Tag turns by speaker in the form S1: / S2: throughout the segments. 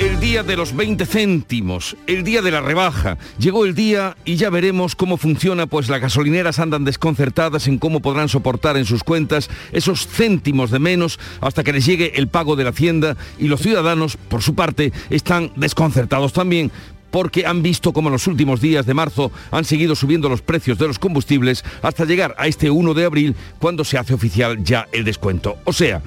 S1: el día de los 20 céntimos, el día de la rebaja. Llegó el día y ya veremos cómo funciona, pues las gasolineras andan desconcertadas en cómo podrán soportar en sus cuentas esos céntimos de menos hasta que les llegue el pago de la hacienda y los ciudadanos, por su parte, están desconcertados también porque han visto cómo en los últimos días de marzo han seguido subiendo los precios de los combustibles hasta llegar a este 1 de abril cuando se hace oficial ya el descuento. O sea,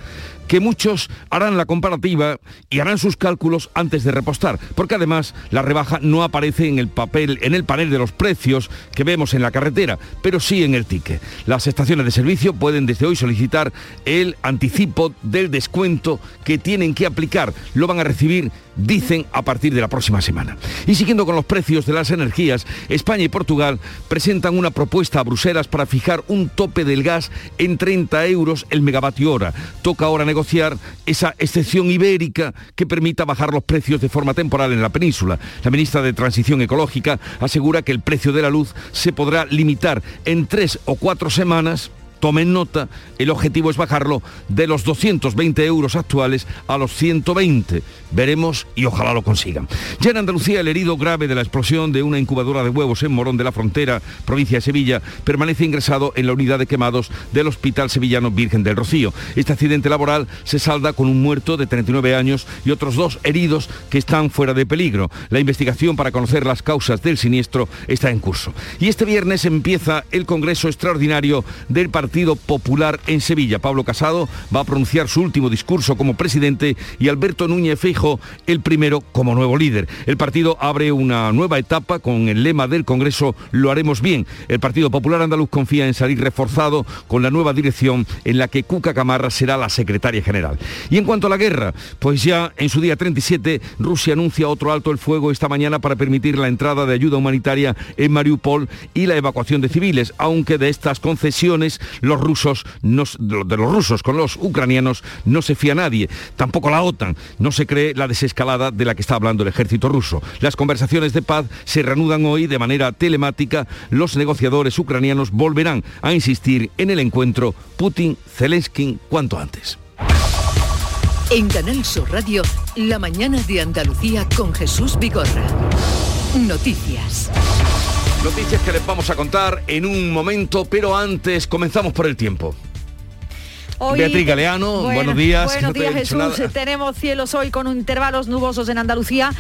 S1: que muchos harán la comparativa y harán sus cálculos antes de repostar, porque además la rebaja no aparece en el papel, en el panel de los precios que vemos en la carretera, pero sí en el ticket. Las estaciones de servicio pueden desde hoy solicitar el anticipo del descuento que tienen que aplicar. Lo van a recibir dicen a partir de la próxima semana. Y siguiendo con los precios de las energías, España y Portugal presentan una propuesta a Bruselas para fijar un tope del gas en 30 euros el megavatio hora. Toca ahora negociar esa excepción ibérica que permita bajar los precios de forma temporal en la península. La ministra de Transición Ecológica asegura que el precio de la luz se podrá limitar en tres o cuatro semanas tomen nota, el objetivo es bajarlo de los 220 euros actuales a los 120. Veremos y ojalá lo consigan. Ya en Andalucía, el herido grave de la explosión de una incubadora de huevos en Morón de la Frontera, provincia de Sevilla, permanece ingresado en la unidad de quemados del Hospital Sevillano Virgen del Rocío. Este accidente laboral se salda con un muerto de 39 años y otros dos heridos que están fuera de peligro. La investigación para conocer las causas del siniestro está en curso. Y este viernes empieza el Congreso Extraordinario del Partido Partido Popular en Sevilla. Pablo Casado va a pronunciar su último discurso como presidente y Alberto Núñez Feijo el primero como nuevo líder. El partido abre una nueva etapa con el lema del Congreso Lo haremos bien. El Partido Popular Andaluz confía en salir reforzado con la nueva dirección en la que Cuca Camarra será la secretaria general. Y en cuanto a la guerra, pues ya en su día 37 Rusia anuncia otro alto el fuego esta mañana para permitir la entrada de ayuda humanitaria en Mariupol y la evacuación de civiles, aunque de estas concesiones los rusos, de los rusos con los ucranianos no se fía nadie, tampoco la OTAN, no se cree la desescalada de la que está hablando el ejército ruso. Las conversaciones de paz se reanudan hoy de manera telemática, los negociadores ucranianos volverán a insistir en el encuentro Putin-Zelensky cuanto antes.
S2: En Canal Sur Radio, la mañana de Andalucía con Jesús Vigorra. Noticias.
S1: Noticias que les vamos a contar en un momento, pero antes comenzamos por el tiempo. Beatriz Galeano, buenos días.
S3: Buenos días Jesús. Tenemos cielos hoy con intervalos nubosos en Andalucía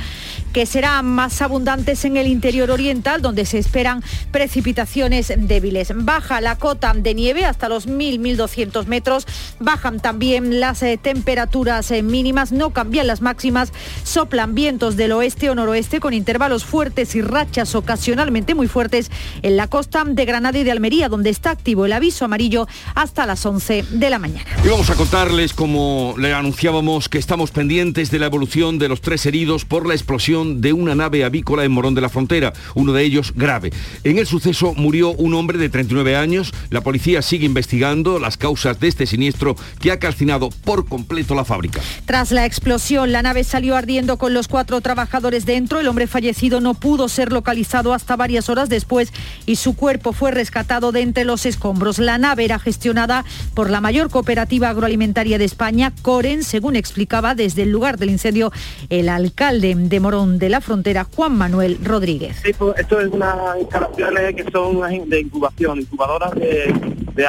S3: que serán más abundantes en el interior oriental, donde se esperan precipitaciones débiles. Baja la cota de nieve hasta los 1.000-1.200 metros, bajan también las eh, temperaturas eh, mínimas, no cambian las máximas, soplan vientos del oeste o noroeste con intervalos fuertes y rachas ocasionalmente muy fuertes en la costa de Granada y de Almería, donde está activo el aviso amarillo hasta las 11 de la mañana.
S1: Y vamos a contarles, como le anunciábamos, que estamos pendientes de la evolución de los tres heridos por la explosión de una nave avícola en Morón de la Frontera, uno de ellos grave. En el suceso murió un hombre de 39 años. La policía sigue investigando las causas de este siniestro que ha calcinado por completo la fábrica.
S3: Tras la explosión, la nave salió ardiendo con los cuatro trabajadores dentro. El hombre fallecido no pudo ser localizado hasta varias horas después y su cuerpo fue rescatado de entre los escombros. La nave era gestionada por la mayor cooperativa agroalimentaria de España, Coren, según explicaba desde el lugar del incendio el alcalde de Morón de la Frontera, Juan Manuel Rodríguez.
S4: Esto, es unas instalaciones que son de incubación, incubadoras de, de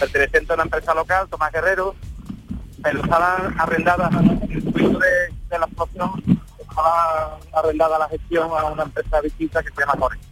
S4: Perteneciente a una empresa local, Tomás Guerrero, pero estaban arrendadas el de, de la explosión, estaba arrendada la gestión a una empresa distinta que se llama Corre.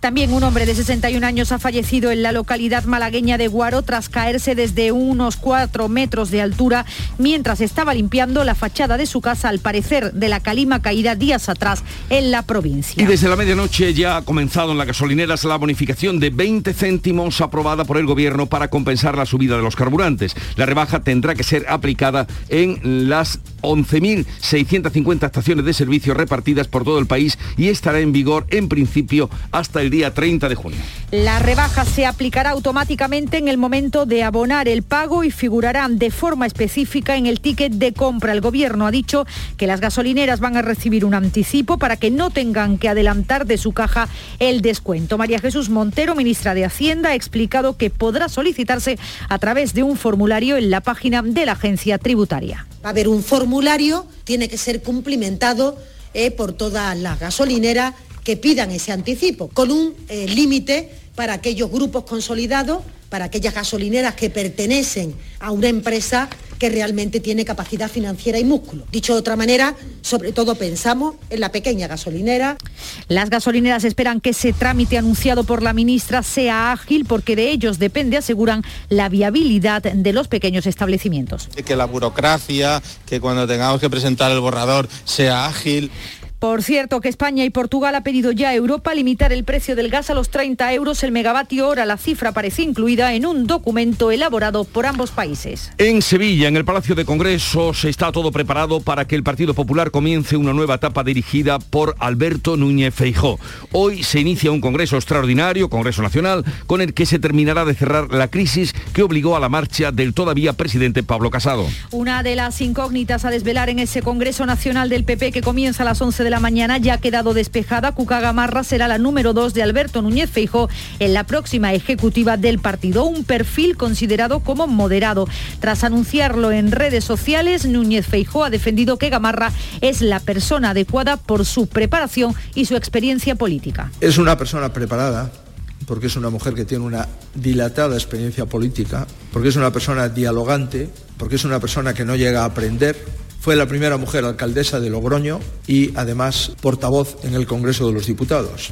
S3: También un hombre de 61 años ha fallecido en la localidad malagueña de Guaro tras caerse desde unos 4 metros de altura mientras estaba limpiando la fachada de su casa, al parecer de la calima caída días atrás en la provincia.
S1: Y desde la medianoche ya ha comenzado en la gasolineras la bonificación de 20 céntimos aprobada por el gobierno para compensar la subida de los carburantes. La rebaja tendrá que ser aplicada en las 11.650 estaciones de servicio repartidas por todo el país y estará en vigor en principio hasta el el día 30 de junio.
S3: La rebaja se aplicará automáticamente en el momento de abonar el pago y figurarán de forma específica en el ticket de compra. El gobierno ha dicho que las gasolineras van a recibir un anticipo para que no tengan que adelantar de su caja el descuento. María Jesús Montero, ministra de Hacienda, ha explicado que podrá solicitarse a través de un formulario en la página de la agencia tributaria.
S5: Va a haber un formulario, tiene que ser cumplimentado eh, por todas las gasolineras que pidan ese anticipo, con un eh, límite para aquellos grupos consolidados, para aquellas gasolineras que pertenecen a una empresa que realmente tiene capacidad financiera y músculo. Dicho de otra manera, sobre todo pensamos en la pequeña gasolinera.
S3: Las gasolineras esperan que ese trámite anunciado por la ministra sea ágil porque de ellos depende, aseguran, la viabilidad de los pequeños establecimientos.
S6: Que la burocracia, que cuando tengamos que presentar el borrador sea ágil.
S3: Por cierto, que España y Portugal ha pedido ya a Europa limitar el precio del gas a los 30 euros el megavatio hora. La cifra parece incluida en un documento elaborado por ambos países.
S1: En Sevilla, en el Palacio de Congresos, está todo preparado para que el Partido Popular comience una nueva etapa dirigida por Alberto Núñez Feijó. Hoy se inicia un Congreso extraordinario, Congreso Nacional, con el que se terminará de cerrar la crisis que obligó a la marcha del todavía presidente Pablo Casado.
S3: Una de las incógnitas a desvelar en ese Congreso Nacional del PP que comienza a las 11 de la mañana ya ha quedado despejada. Cuca Gamarra será la número 2 de Alberto Núñez Feijo en la próxima ejecutiva del partido. Un perfil considerado como moderado. Tras anunciarlo en redes sociales, Núñez Feijo ha defendido que Gamarra es la persona adecuada por su preparación y su experiencia política.
S7: Es una persona preparada porque es una mujer que tiene una dilatada experiencia política, porque es una persona dialogante, porque es una persona que no llega a aprender, fue la primera mujer alcaldesa de Logroño y además portavoz en el Congreso de los Diputados.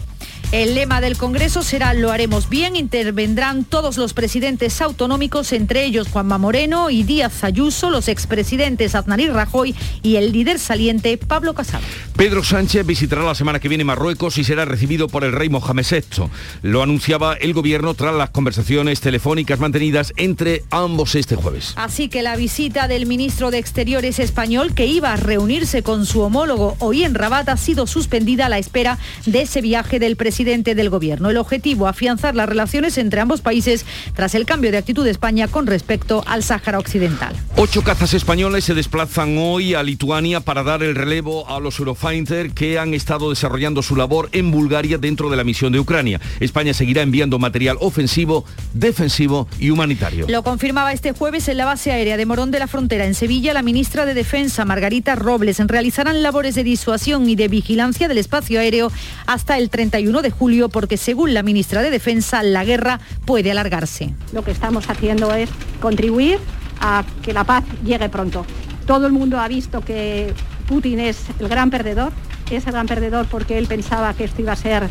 S3: El lema del Congreso será Lo haremos bien. Intervendrán todos los presidentes autonómicos, entre ellos Juanma Moreno y Díaz Ayuso, los expresidentes Aznar y Rajoy y el líder saliente Pablo Casado.
S1: Pedro Sánchez visitará la semana que viene Marruecos y será recibido por el rey Mohamed VI. Lo anunciaba el gobierno tras las conversaciones telefónicas mantenidas entre ambos este jueves.
S3: Así que la visita del ministro de Exteriores español, que iba a reunirse con su homólogo hoy en Rabat, ha sido suspendida a la espera de ese viaje del presidente presidente del Gobierno. El objetivo, afianzar las relaciones entre ambos países tras el cambio de actitud de España con respecto al Sáhara Occidental.
S1: Ocho cazas españoles se desplazan hoy a Lituania para dar el relevo a los Eurofighter que han estado desarrollando su labor en Bulgaria dentro de la misión de Ucrania. España seguirá enviando material ofensivo, defensivo y humanitario.
S3: Lo confirmaba este jueves en la base aérea de Morón de la Frontera, en Sevilla, la ministra de Defensa, Margarita Robles, realizarán labores de disuasión y de vigilancia del espacio aéreo hasta el 31 de julio porque según la ministra de Defensa la guerra puede alargarse.
S8: Lo que estamos haciendo es contribuir a que la paz llegue pronto. Todo el mundo ha visto que Putin es el gran perdedor, es el gran perdedor porque él pensaba que esto iba a ser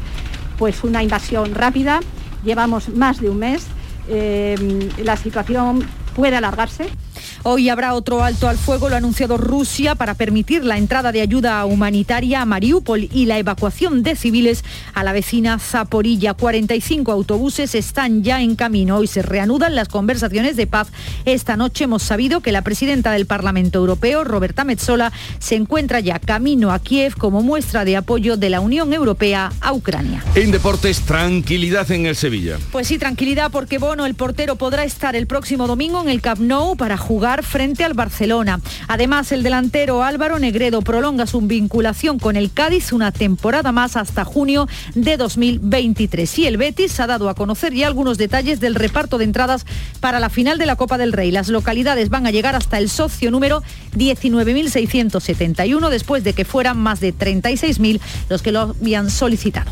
S8: pues una invasión rápida. Llevamos más de un mes, eh, la situación puede alargarse.
S3: Hoy habrá otro alto al fuego, lo ha anunciado Rusia, para permitir la entrada de ayuda humanitaria a Mariupol y la evacuación de civiles a la vecina Zaporilla. 45 autobuses están ya en camino. Hoy se reanudan las conversaciones de paz. Esta noche hemos sabido que la presidenta del Parlamento Europeo, Roberta Metsola, se encuentra ya camino a Kiev como muestra de apoyo de la Unión Europea a Ucrania.
S1: En deportes, tranquilidad en el Sevilla.
S3: Pues sí, tranquilidad porque Bono, el portero, podrá estar el próximo domingo el Camp Nou para jugar frente al Barcelona. Además, el delantero Álvaro Negredo prolonga su vinculación con el Cádiz una temporada más hasta junio de 2023. Y el Betis ha dado a conocer ya algunos detalles del reparto de entradas para la final de la Copa del Rey. Las localidades van a llegar hasta el socio número 19.671 después de que fueran más de 36.000 los que lo habían solicitado.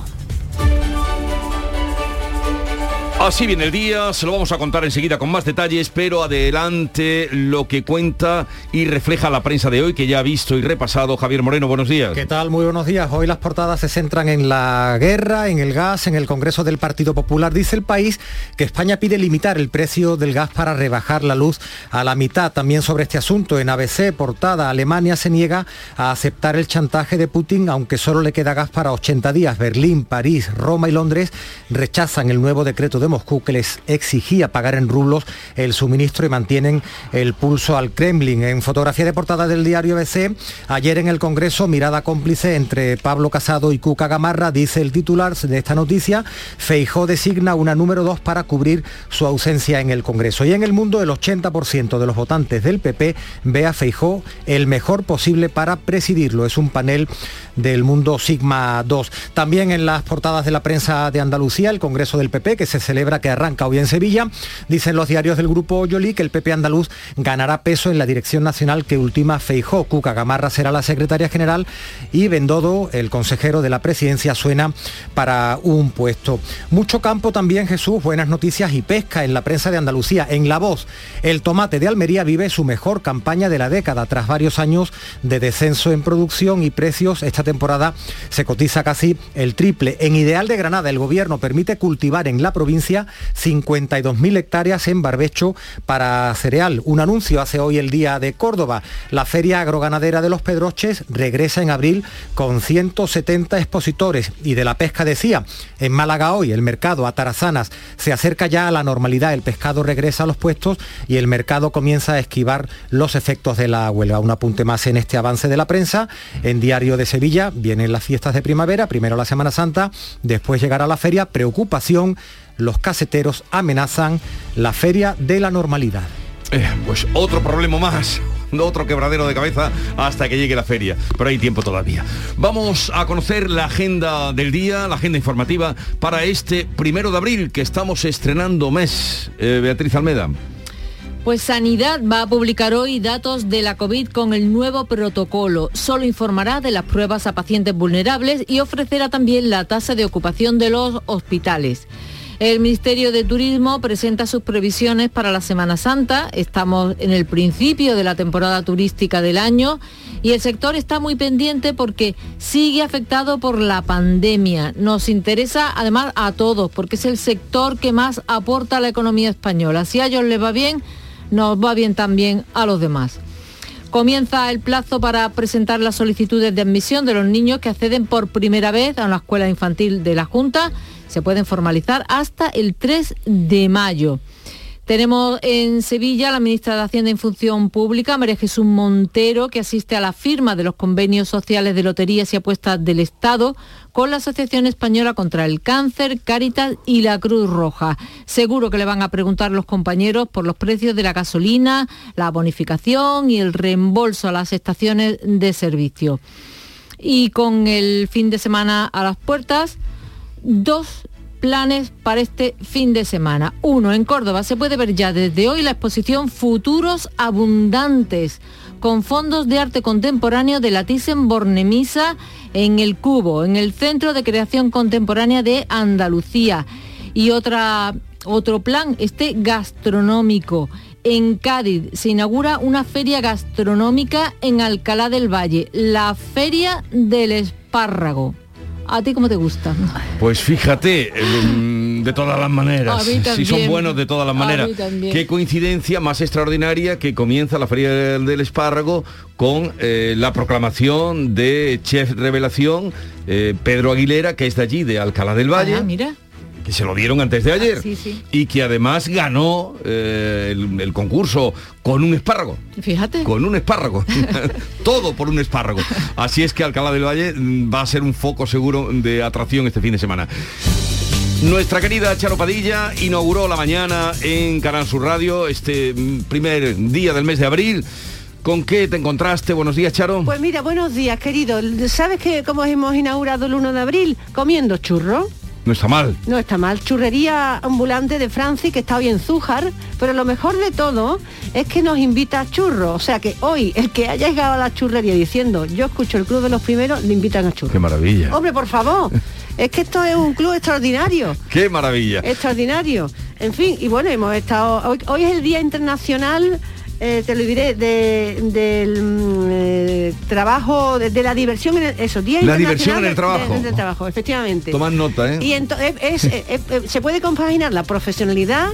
S1: Así viene el día, se lo vamos a contar enseguida con más detalles, pero adelante lo que cuenta y refleja la prensa de hoy que ya ha visto y repasado Javier Moreno. Buenos días.
S9: ¿Qué tal? Muy buenos días. Hoy las portadas se centran en la guerra, en el gas, en el Congreso del Partido Popular. Dice el país que España pide limitar el precio del gas para rebajar la luz a la mitad. También sobre este asunto, en ABC, portada, Alemania se niega a aceptar el chantaje de Putin, aunque solo le queda gas para 80 días. Berlín, París, Roma y Londres rechazan el nuevo decreto de
S10: Moscú que les exigía pagar en rublos el suministro y mantienen el pulso al Kremlin. En fotografía de portada del diario BC, ayer en el Congreso, mirada cómplice entre Pablo Casado y Cuca Gamarra, dice el titular de esta noticia, Feijó designa una número dos para cubrir su ausencia en el Congreso. Y en el mundo el 80% de los votantes del PP ve a Feijó el mejor posible para presidirlo. Es un panel del mundo Sigma 2. También en las portadas de la prensa de Andalucía, el Congreso del PP, que se celebra, que arranca hoy en Sevilla, dicen los diarios del grupo Yoli que el PP andaluz ganará peso en la dirección nacional que ultima Feijó. Cuca Gamarra será la secretaria general y Bendodo, el consejero de la presidencia, suena para un puesto. Mucho campo también, Jesús, buenas noticias y pesca en la prensa de Andalucía. En La Voz, el tomate de Almería vive su mejor campaña de la década tras varios años de descenso en producción y precios. Esta temporada se cotiza casi el triple. En Ideal de Granada, el gobierno permite cultivar en la provincia 52.000 hectáreas en barbecho para cereal. Un anuncio hace hoy el día de Córdoba. La Feria Agroganadera de los Pedroches regresa en abril con 170 expositores. Y de la pesca decía, en Málaga hoy el mercado a Tarazanas se acerca ya a la normalidad. El pescado regresa a los puestos y el mercado comienza a esquivar los efectos de la huelga. Un apunte más en este avance de la prensa. En Diario de Sevilla vienen las fiestas de primavera, primero la Semana Santa, después llegará la feria. Preocupación, los caseteros amenazan la feria de la normalidad.
S1: Eh, pues otro problema más otro quebradero de cabeza hasta que llegue la feria. Pero hay tiempo todavía. Vamos a conocer la agenda del día, la agenda informativa para este primero de abril que estamos estrenando mes. Eh, Beatriz Almeda.
S11: Pues Sanidad va a publicar hoy datos de la COVID con el nuevo protocolo. Solo informará de las pruebas a pacientes vulnerables y ofrecerá también la tasa de ocupación de los hospitales. El Ministerio de Turismo presenta sus previsiones para la Semana Santa. Estamos en el principio de la temporada turística del año y el sector está muy pendiente porque sigue afectado por la pandemia. Nos interesa además a todos porque es el sector que más aporta a la economía española. Si a ellos les va bien, nos va bien también a los demás. Comienza el plazo para presentar las solicitudes de admisión de los niños que acceden por primera vez a una escuela infantil de la Junta se pueden formalizar hasta el 3 de mayo. Tenemos en Sevilla la ministra de Hacienda en Función Pública, María Jesús Montero, que asiste a la firma de los convenios sociales de loterías y apuestas del Estado con la Asociación Española contra el Cáncer, Cáritas y la Cruz Roja. Seguro que le van a preguntar los compañeros por los precios de la gasolina, la bonificación y el reembolso a las estaciones de servicio. Y con el fin de semana a las puertas, dos planes para este fin de semana. Uno, en Córdoba se puede ver ya desde hoy la exposición Futuros Abundantes con fondos de arte contemporáneo de la Thyssen-Bornemisza en el Cubo, en el Centro de Creación Contemporánea de Andalucía. Y otra, otro plan, este gastronómico. En Cádiz se inaugura una feria gastronómica en Alcalá del Valle, la Feria del Espárrago. ¿A ti cómo te gusta?
S1: Pues fíjate, mm, de todas las maneras. Si son buenos de todas las maneras. Qué coincidencia más extraordinaria que comienza la Feria del, Espárrago con eh, la proclamación de Chef Revelación eh, Pedro Aguilera, que es de allí, de Alcalá del Valle.
S11: Ah, mira
S1: que se lo dieron antes de ah, ayer y que además ganó eh, el, concurso con un espárrago.
S11: Fíjate.
S1: Con un espárrago. Todo por un espárrago. Así es que Alcalá del Valle mm, va a ser un foco seguro de atracción este fin de semana. Nuestra querida Charo Padilla inauguró la mañana en Canal Sur Radio este mm, primer día del mes de abril. ¿Con qué te encontraste? Buenos días, Charo.
S12: Pues mira, buenos días, querido. ¿Sabes que cómo hemos inaugurado el 1 de abril? Comiendo churros.
S1: No está mal.
S12: No está mal. Churrería ambulante de Francia que está hoy en Zújar, pero lo mejor de todo es que nos invita a churro. O sea que hoy el que haya llegado a la churrería diciendo yo escucho el club de los primeros, le invitan a churro.
S1: Qué maravilla.
S12: Hombre, por favor. es que esto es un club extraordinario.
S1: Qué maravilla.
S12: Extraordinario. En fin, y bueno, hemos estado. hoy es el Día Internacional eh, te lo diré, del mm, eh, trabajo, de, la diversión, en eso,
S1: Día La diversión en el trabajo.
S12: En el trabajo, efectivamente.
S1: Tomar nota, ¿eh?
S12: Y es, se puede compaginar la profesionalidad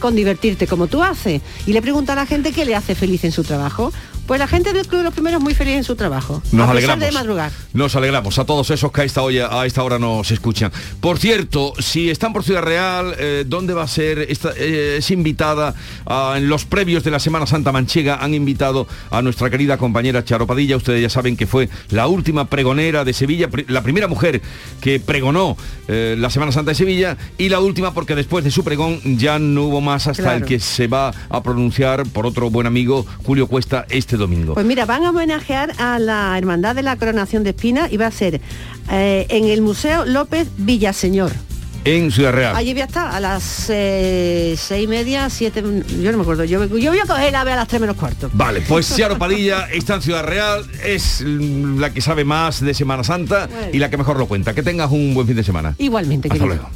S12: con divertirte como tú haces. Y le pregunto a la gente qué le hace feliz en su trabajo Pues la gente del Club de los Primeros muy feliz en su trabajo.
S1: Nos
S12: a pesar
S1: alegramos.
S12: de madrugar.
S1: Nos alegramos a todos esos que a esta, hora, a esta hora nos escuchan. Por cierto, si están por Ciudad Real, eh, ¿dónde va a ser? Esta, eh, es invitada a- en los previos de la Semana Santa Manchega, han invitado a nuestra querida compañera Charo Padilla. Ustedes ya saben que fue la última pregonera de Sevilla, la primera mujer que pregonó eh, la Semana Santa de Sevilla y la última porque después de su pregón ya no hubo más hasta
S12: Claro.
S1: el que se va a pronunciar por otro buen amigo, Julio Cuesta, este domingo.
S12: Pues mira, van a homenajear a la Hermandad de la Coronación de Espina y va a ser eh, en el Museo López Villaseñor.
S1: en Ciudad Real.
S12: Allí voy a estar a las eh, seis y media, siete, yo no me acuerdo, yo, yo voy a coger el ave a las tres menos cuarto.
S1: Vale, pues Ciaro Padilla está en Ciudad Real, es la que sabe más de Semana Santa y la que mejor lo cuenta. Que tengas un buen fin de semana.
S12: Igualmente,
S1: Hasta
S12: querido.
S1: luego.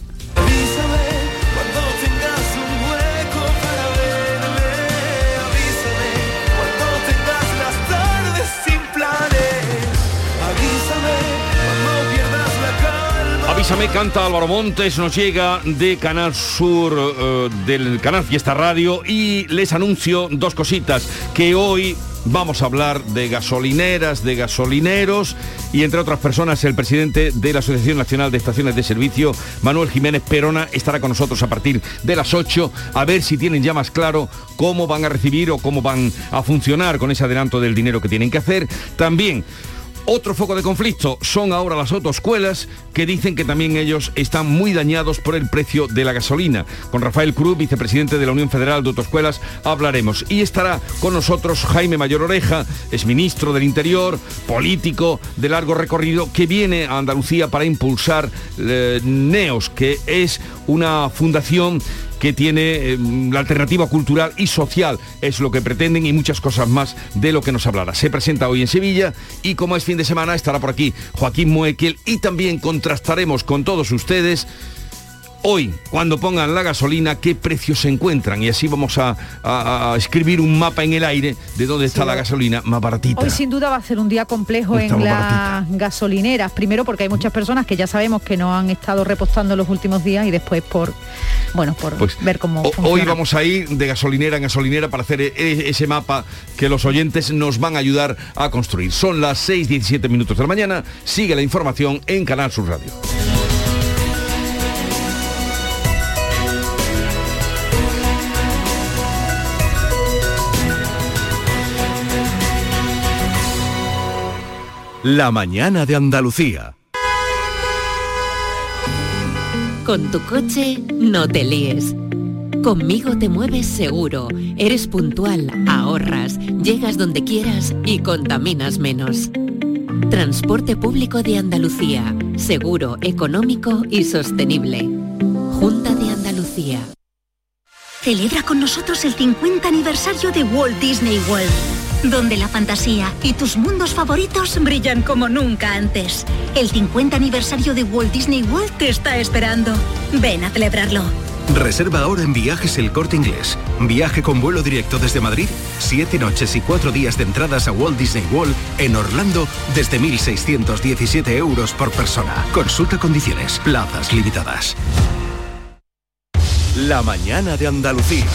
S13: Avísame,
S1: canta Álvaro Montes, nos llega de Canal Sur, eh, del Canal Fiesta Radio y les anuncio dos cositas, que hoy vamos a hablar de gasolineras, de gasolineros y entre otras personas el presidente de la Asociación Nacional de Estaciones de Servicio, Manuel Jiménez Perona, estará con nosotros a partir de las 8 a ver si tienen ya más claro cómo van a recibir o cómo van a funcionar con ese adelanto del dinero que tienen que hacer. También otro foco de conflicto son ahora las autoescuelas que dicen que también ellos están muy dañados por el precio de la gasolina. Con Rafael Cruz, vicepresidente de la Unión Federal de Autoescuelas, hablaremos. Y estará con nosotros Jaime Mayor Oreja, es ministro del Interior, político de largo recorrido, que viene a Andalucía para impulsar eh, NEOS, que es una fundación que tiene eh, la alternativa cultural y social, es lo que pretenden y muchas cosas más de lo que nos hablará. Se presenta hoy en Sevilla y como es fin de semana estará por aquí Joaquín Muekel y también contrastaremos con todos ustedes hoy, cuando pongan la gasolina, qué precios se encuentran y así vamos a, a- a escribir un mapa en el aire de dónde está la gasolina más baratita.
S3: Hoy sin duda va a ser un día complejo en las gasolineras. Primero porque hay muchas personas que ya sabemos que no han estado repostando los últimos días y después por bueno por
S1: Pues,
S3: ver cómo
S1: O-
S3: funciona.
S1: Hoy vamos a ir de gasolinera en gasolinera para hacer e- ese mapa que los oyentes nos van a ayudar a construir. Son las 6.17 minutos de la mañana. Sigue la información en Canal Sur Radio.
S14: La mañana de Andalucía.
S15: Con tu coche no te líes. Conmigo te mueves seguro, eres puntual, ahorras, llegas donde quieras y contaminas menos. Transporte público de Andalucía, seguro, económico y sostenible. Junta de Andalucía.
S16: Celebra con nosotros el 50 aniversario de Walt Disney World, donde la fantasía y tus mundos favoritos brillan como nunca antes. El 50 aniversario de Walt Disney World te está esperando. Ven a celebrarlo.
S14: Reserva ahora en Viajes El Corte Inglés. Viaje con vuelo directo desde Madrid, siete noches y cuatro días de entradas a Walt Disney World en Orlando desde 1.617 euros por persona. Consulta condiciones, plazas limitadas. La mañana de Andalucía.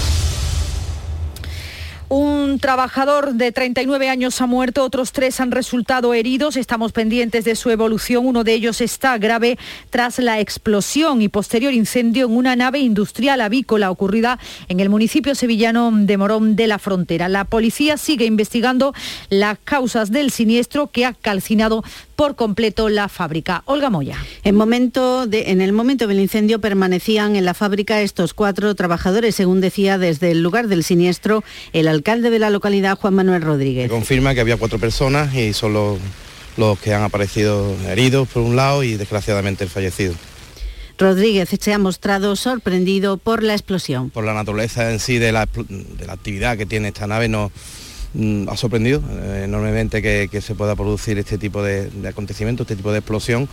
S3: Un trabajador de 39 años ha muerto, otros tres han resultado heridos. Estamos pendientes de su evolución. Uno de ellos está grave tras la explosión y posterior incendio en una nave industrial avícola ocurrida en el municipio sevillano de Morón de la Frontera. La policía sigue investigando las causas del siniestro que ha calcinado por completo la fábrica. Olga Moya.
S17: En, el momento del incendio permanecían en la fábrica estos cuatro trabajadores, según decía desde el lugar del siniestro el alcalde de la localidad, Juan Manuel Rodríguez.
S6: Confirma que había cuatro personas y son los, los que han aparecido heridos por un lado y desgraciadamente el fallecido.
S17: Rodríguez se ha mostrado sorprendido por la explosión.
S6: Por la naturaleza en sí de la, de la actividad que tiene esta nave nos mm, ha sorprendido eh, enormemente que, que se pueda producir este tipo de, de acontecimiento, este tipo de explosión.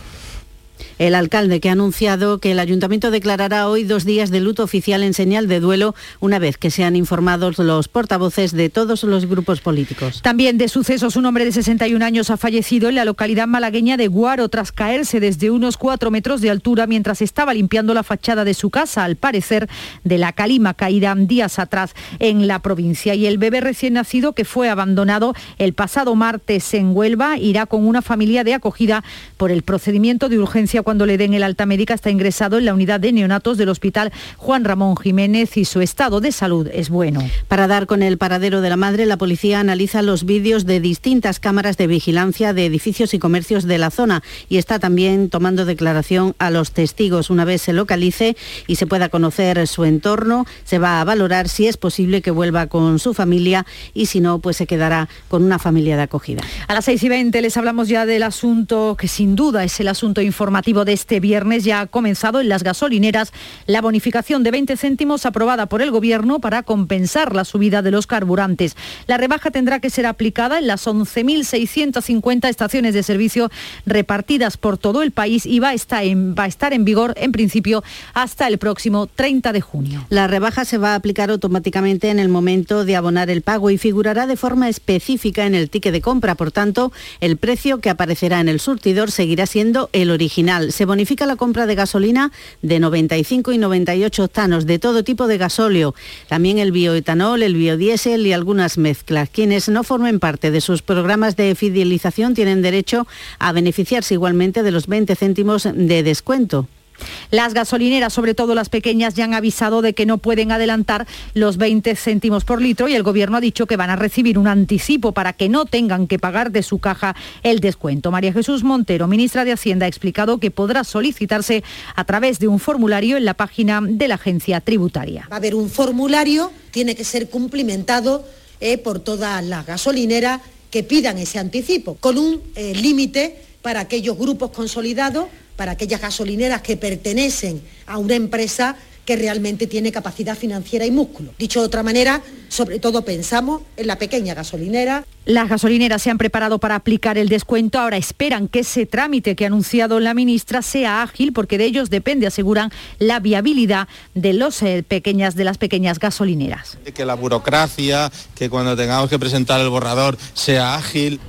S17: El alcalde que ha anunciado que el ayuntamiento declarará hoy dos días de luto oficial en señal de duelo una vez que sean informados los portavoces de todos los grupos políticos.
S3: También de sucesos, un hombre de 61 años ha fallecido en la localidad malagueña de Guaro tras caerse desde unos 4 metros de altura mientras estaba limpiando la fachada de su casa, al parecer de la calima caída días atrás en la provincia. Y el bebé recién nacido que fue abandonado el pasado martes en Huelva irá con una familia de acogida por el procedimiento de urgencia cuando le den el alta médica está ingresado en la unidad de neonatos del Hospital Juan Ramón Jiménez y su estado de salud es bueno.
S17: Para dar con el paradero de la madre, la policía analiza los vídeos de distintas cámaras de vigilancia de edificios y comercios de la zona y está también tomando declaración a los testigos. Una vez se localice y se pueda conocer su entorno, se va a valorar si es posible que vuelva con su familia y si no, pues se quedará con una familia de acogida.
S3: A las 6 y 20 les hablamos ya del asunto que sin duda es el asunto informativo de este viernes ya ha comenzado en las gasolineras la bonificación de 20 céntimos aprobada por el Gobierno para compensar la subida de los carburantes. La rebaja tendrá que ser aplicada en las 11.650 estaciones de servicio repartidas por todo el país y va a estar en vigor en principio hasta el próximo 30 de junio.
S17: La rebaja se va a aplicar automáticamente en el momento de abonar el pago y figurará de forma específica en el ticket de compra. Por tanto, el precio que aparecerá en el surtidor seguirá siendo el original se bonifica la compra de gasolina de 95 y 98 octanos de todo tipo de gasóleo, también el bioetanol, el biodiesel y algunas mezclas. Quienes no formen parte de sus programas de fidelización tienen derecho a beneficiarse igualmente de los 20 céntimos de descuento.
S3: Las gasolineras, sobre todo las pequeñas, ya han avisado de que no pueden adelantar los 20 céntimos por litro y el Gobierno ha dicho que van a recibir un anticipo para que no tengan que pagar de su caja el descuento. María Jesús Montero, ministra de Hacienda, ha explicado que podrá solicitarse a través de un formulario en la página de la agencia tributaria.
S5: Va a haber un formulario, tiene que ser cumplimentado eh, por todas las gasolineras que pidan ese anticipo, con un eh, límite para aquellos grupos consolidados para aquellas gasolineras que pertenecen a una empresa que realmente tiene capacidad financiera y músculo. Dicho de otra manera, sobre todo pensamos en la pequeña gasolinera.
S3: Las gasolineras se han preparado para aplicar el descuento, ahora esperan que ese trámite que ha anunciado la ministra sea ágil porque de ellos depende, aseguran, la viabilidad de, los, eh, pequeñas, de las pequeñas gasolineras.
S18: Que la burocracia, que cuando tengamos que presentar el borrador sea ágil.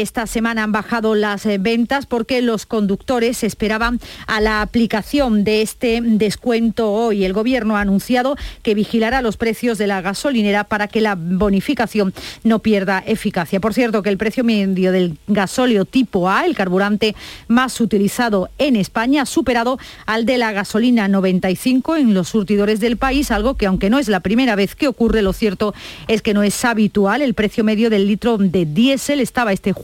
S3: Esta semana han bajado las eh, ventas porque los conductores esperaban a la aplicación de este descuento hoy. El Gobierno ha anunciado que vigilará los precios de la gasolinera para que la bonificación no pierda eficacia. Por cierto, que el precio medio del gasóleo tipo A, el carburante más utilizado en España, ha superado al de la gasolina 95 en los surtidores del país, algo que aunque no es la primera vez que ocurre, lo cierto es que no es habitual. El precio medio del litro de diésel estaba este jueves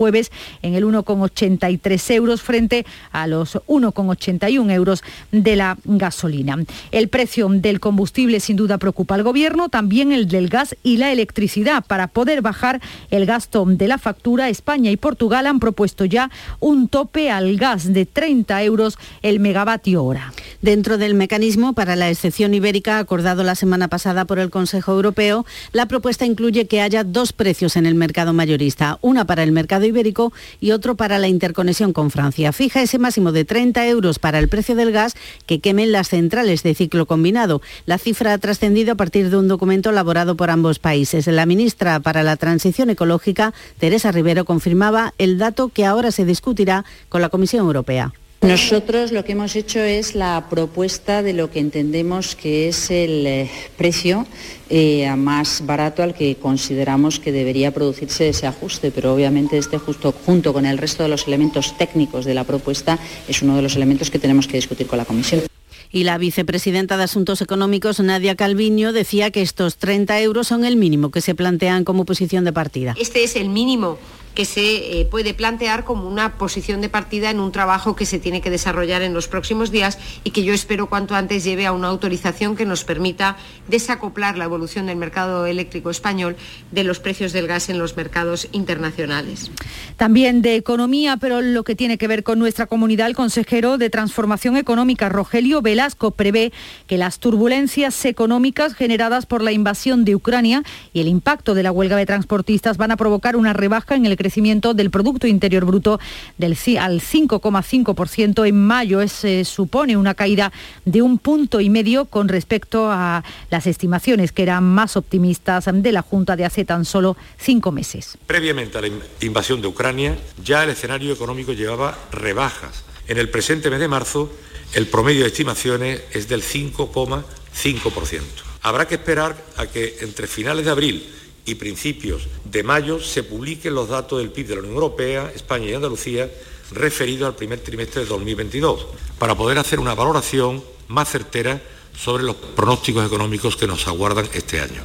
S3: en el 1,83 euros frente a los 1,81 euros de la gasolina. El precio del combustible sin duda preocupa al gobierno, también el del gas y la electricidad. Para poder bajar el gasto de la factura, España y Portugal han propuesto ya un tope al gas de 30 euros el megavatio hora.
S17: Dentro del mecanismo para la excepción ibérica acordado la semana pasada por el Consejo Europeo, la propuesta incluye que haya dos precios en el mercado mayorista, una para el mercado ibérico y otro para la interconexión con Francia. Fija ese máximo de 30 euros para el precio del gas que quemen las centrales de ciclo combinado. La cifra ha trascendido a partir de un documento elaborado por ambos países. La ministra para la Transición Ecológica, Teresa Rivero, confirmaba el dato que ahora se discutirá con la Comisión Europea.
S19: Nosotros lo que hemos hecho es la propuesta de lo que entendemos que es el eh, precio eh, más barato al que consideramos que debería producirse ese ajuste, pero obviamente este justo junto con el resto de los elementos técnicos de la propuesta es uno de los elementos que tenemos que discutir con la Comisión.
S17: Y la vicepresidenta de Asuntos Económicos, Nadia Calviño, decía que estos 30 euros son el mínimo que se plantean como posición de partida.
S20: Este es el mínimo que se eh, puede plantear como una posición de partida en un trabajo que se tiene que desarrollar en los próximos días y que yo espero cuanto antes lleve a una autorización que nos permita desacoplar la evolución del mercado eléctrico español de los precios del gas en los mercados internacionales.
S3: También de economía, pero lo que tiene que ver con nuestra comunidad, el consejero de Transformación Económica, Rogelio Velasco, prevé que las turbulencias económicas generadas por la invasión de Ucrania y el impacto de la huelga de transportistas van a provocar una rebaja en el crecimiento del Producto Interior Bruto del, al 5,5% en mayo. Es, eh, supone una caída de un punto y medio con respecto a las estimaciones que eran más optimistas de la Junta de hace tan solo cinco meses.
S21: Previamente a la in- invasión de Ucrania, ya el escenario económico llevaba rebajas. En el presente mes de marzo, el promedio de estimaciones es del 5,5%. Habrá que esperar a que entre finales de abril y principios de mayo se publiquen los datos del PIB de la Unión Europea, España y Andalucía referidos al primer trimestre de 2022, para poder hacer una valoración más certera sobre los pronósticos económicos que nos aguardan este año.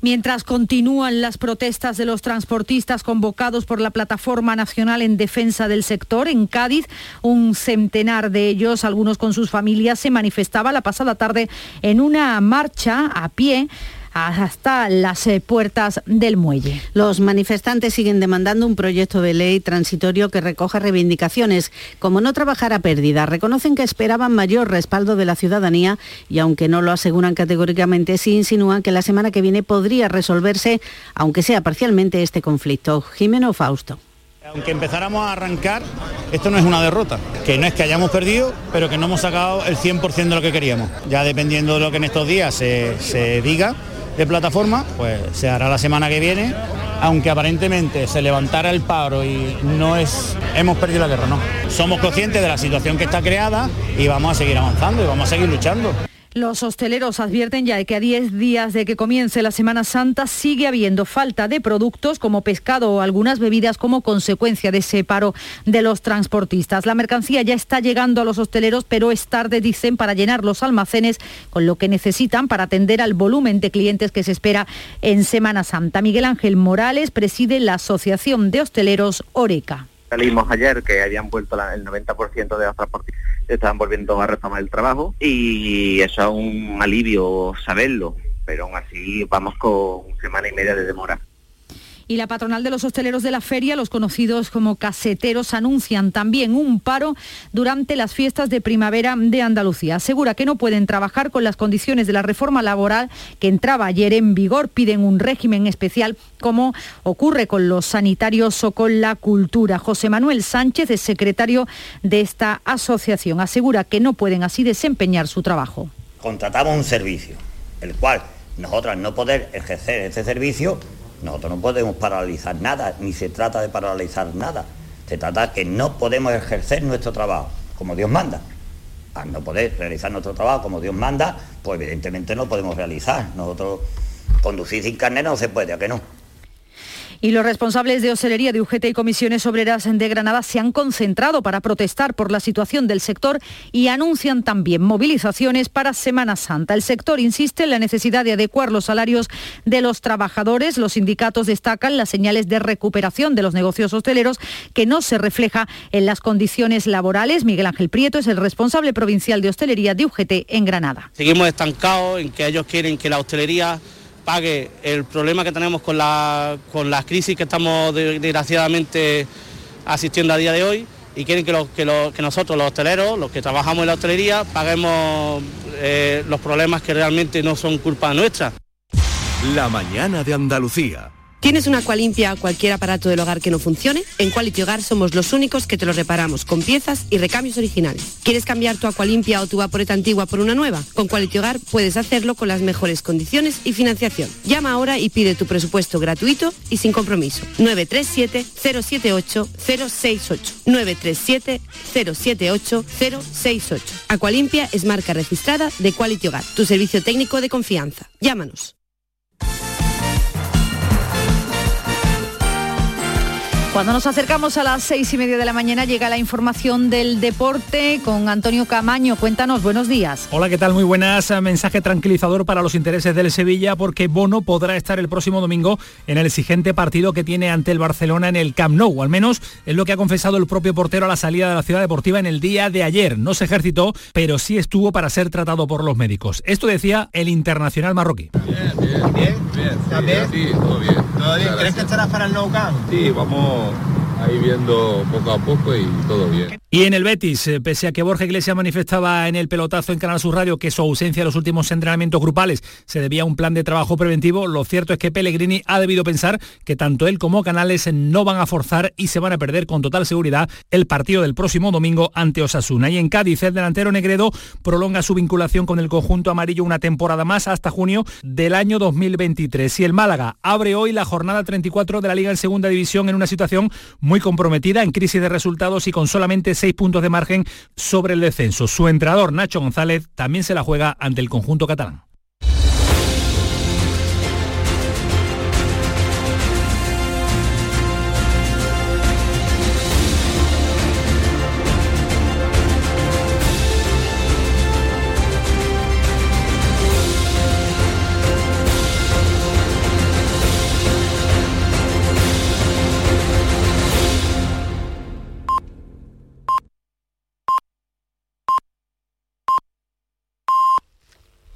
S3: Mientras continúan las protestas de los transportistas convocados por la Plataforma Nacional en Defensa del Sector, en Cádiz, un centenar de ellos, algunos con sus familias, se manifestaba la pasada tarde en una marcha a pie hasta las eh, puertas del muelle.
S17: Los manifestantes siguen demandando un proyecto de ley transitorio que recoja reivindicaciones, como no trabajar a pérdida. Reconocen que esperaban mayor respaldo de la ciudadanía y aunque no lo aseguran categóricamente, sí insinúan que la semana que viene podría resolverse, aunque sea parcialmente, este conflicto. Jimeno Fausto.
S22: Aunque empezáramos a arrancar, esto no es una derrota, que no es que hayamos perdido, pero que no hemos sacado el 100% de lo que queríamos. Ya dependiendo de lo que en estos días se, se diga de plataforma, pues se hará la semana que viene, aunque aparentemente se levantara el paro y no es, hemos perdido la guerra, no. Somos conscientes de la situación que está creada y vamos a seguir avanzando y vamos a seguir luchando.
S3: Los hosteleros advierten ya que a 10 días de que comience la Semana Santa sigue habiendo falta de productos como pescado o algunas bebidas como consecuencia de ese paro de los transportistas. La mercancía ya está llegando a los hosteleros, pero es tarde, dicen, para llenar los almacenes con lo que necesitan para atender al volumen de clientes que se espera en Semana Santa. Miguel Ángel Morales preside la Asociación de Hosteleros Oreca.
S4: Salimos ayer que habían vuelto la- el 90% de los transportistas, estaban volviendo a retomar el trabajo y eso es un alivio saberlo, pero aún así vamos con semana y media de demora.
S3: Y la patronal de los hosteleros de la feria, los conocidos como caseteros, anuncian también un paro durante las fiestas de primavera de Andalucía. Asegura que no pueden trabajar con las condiciones de la reforma laboral que entraba ayer en vigor. Piden un régimen especial como ocurre con los sanitarios o con la cultura. José Manuel Sánchez es secretario de esta asociación. Asegura que no pueden así desempeñar su trabajo.
S23: contratamos un servicio, el cual nosotras no poder ejercer ese servicio, nosotros no podemos paralizar nada, ni se trata de paralizar nada. Se trata que no podemos ejercer nuestro trabajo como Dios manda. Al no poder realizar nuestro trabajo como Dios manda, pues evidentemente no podemos realizar. Nosotros conducir sin carnet no se puede, ¿a que no?
S3: Y los responsables de hostelería de UGT y comisiones obreras de Granada se han concentrado para protestar por la situación del sector y anuncian también movilizaciones para Semana Santa. El sector insiste en la necesidad de adecuar los salarios de los trabajadores. Los sindicatos destacan las señales de recuperación de los negocios hosteleros que no se refleja en las condiciones laborales. Miguel Ángel Prieto es el responsable provincial de hostelería de UGT en Granada.
S24: Seguimos estancados en que ellos quieren que la hostelería pague el problema que tenemos con la, con las crisis que estamos de- desgraciadamente asistiendo a día de hoy y quieren que, los- que nosotros, los hosteleros, los que trabajamos en la hostelería, paguemos eh, los problemas que realmente no son culpa nuestra.
S14: La mañana de Andalucía.
S25: ¿Tienes una Aqualimpia o cualquier aparato del hogar que no funcione? En Quality Hogar somos los únicos que te lo reparamos con piezas y recambios originales. ¿Quieres cambiar tu Aqualimpia o tu vaporeta antigua por una nueva? Con Quality Hogar puedes hacerlo con las mejores condiciones y financiación. Llama ahora y pide tu presupuesto gratuito y sin compromiso. 937-078-068. 937-078-068. Aqualimpia es marca registrada de Quality Hogar, tu servicio técnico de confianza. Llámanos.
S3: Cuando nos acercamos a las seis y media de la mañana llega la información del deporte con Antonio Camaño. Cuéntanos, buenos días.
S26: Hola, ¿qué tal? Muy buenas. Mensaje tranquilizador para los intereses del Sevilla porque Bono podrá estar el próximo domingo en el exigente partido que tiene ante el Barcelona en el Camp Nou. Al menos es lo que ha confesado el propio portero a la salida de la ciudad deportiva en el día de ayer. No se ejercitó, pero sí estuvo para ser tratado por los médicos. Esto decía el internacional marroquí.
S27: Bien, bien, ¿Estás bien? Sí, todo bien.
S28: ¿Todo bien? ¿Crees que estarás para el Nou Camp?
S27: Sí, vamos ahí viendo poco a poco y todo bien.
S26: Y en el Betis, eh, pese a que Borja Iglesias manifestaba en el pelotazo en Canal Sur Radio que su ausencia en los últimos entrenamientos grupales se debía a un plan de trabajo preventivo, lo cierto es que Pellegrini ha debido pensar que tanto él como Canales no van a forzar y se van a perder con total seguridad el partido del próximo domingo ante Osasuna. Y en Cádiz, el delantero Negredo prolonga su vinculación con el conjunto amarillo una temporada más hasta junio del año 2023. Y el Málaga abre hoy la jornada 34 de la Liga en Segunda División en una situación muy comprometida, en crisis de resultados y con solamente seis puntos de margen sobre el descenso. Su entrenador, Nacho González, también se la juega ante el conjunto catalán.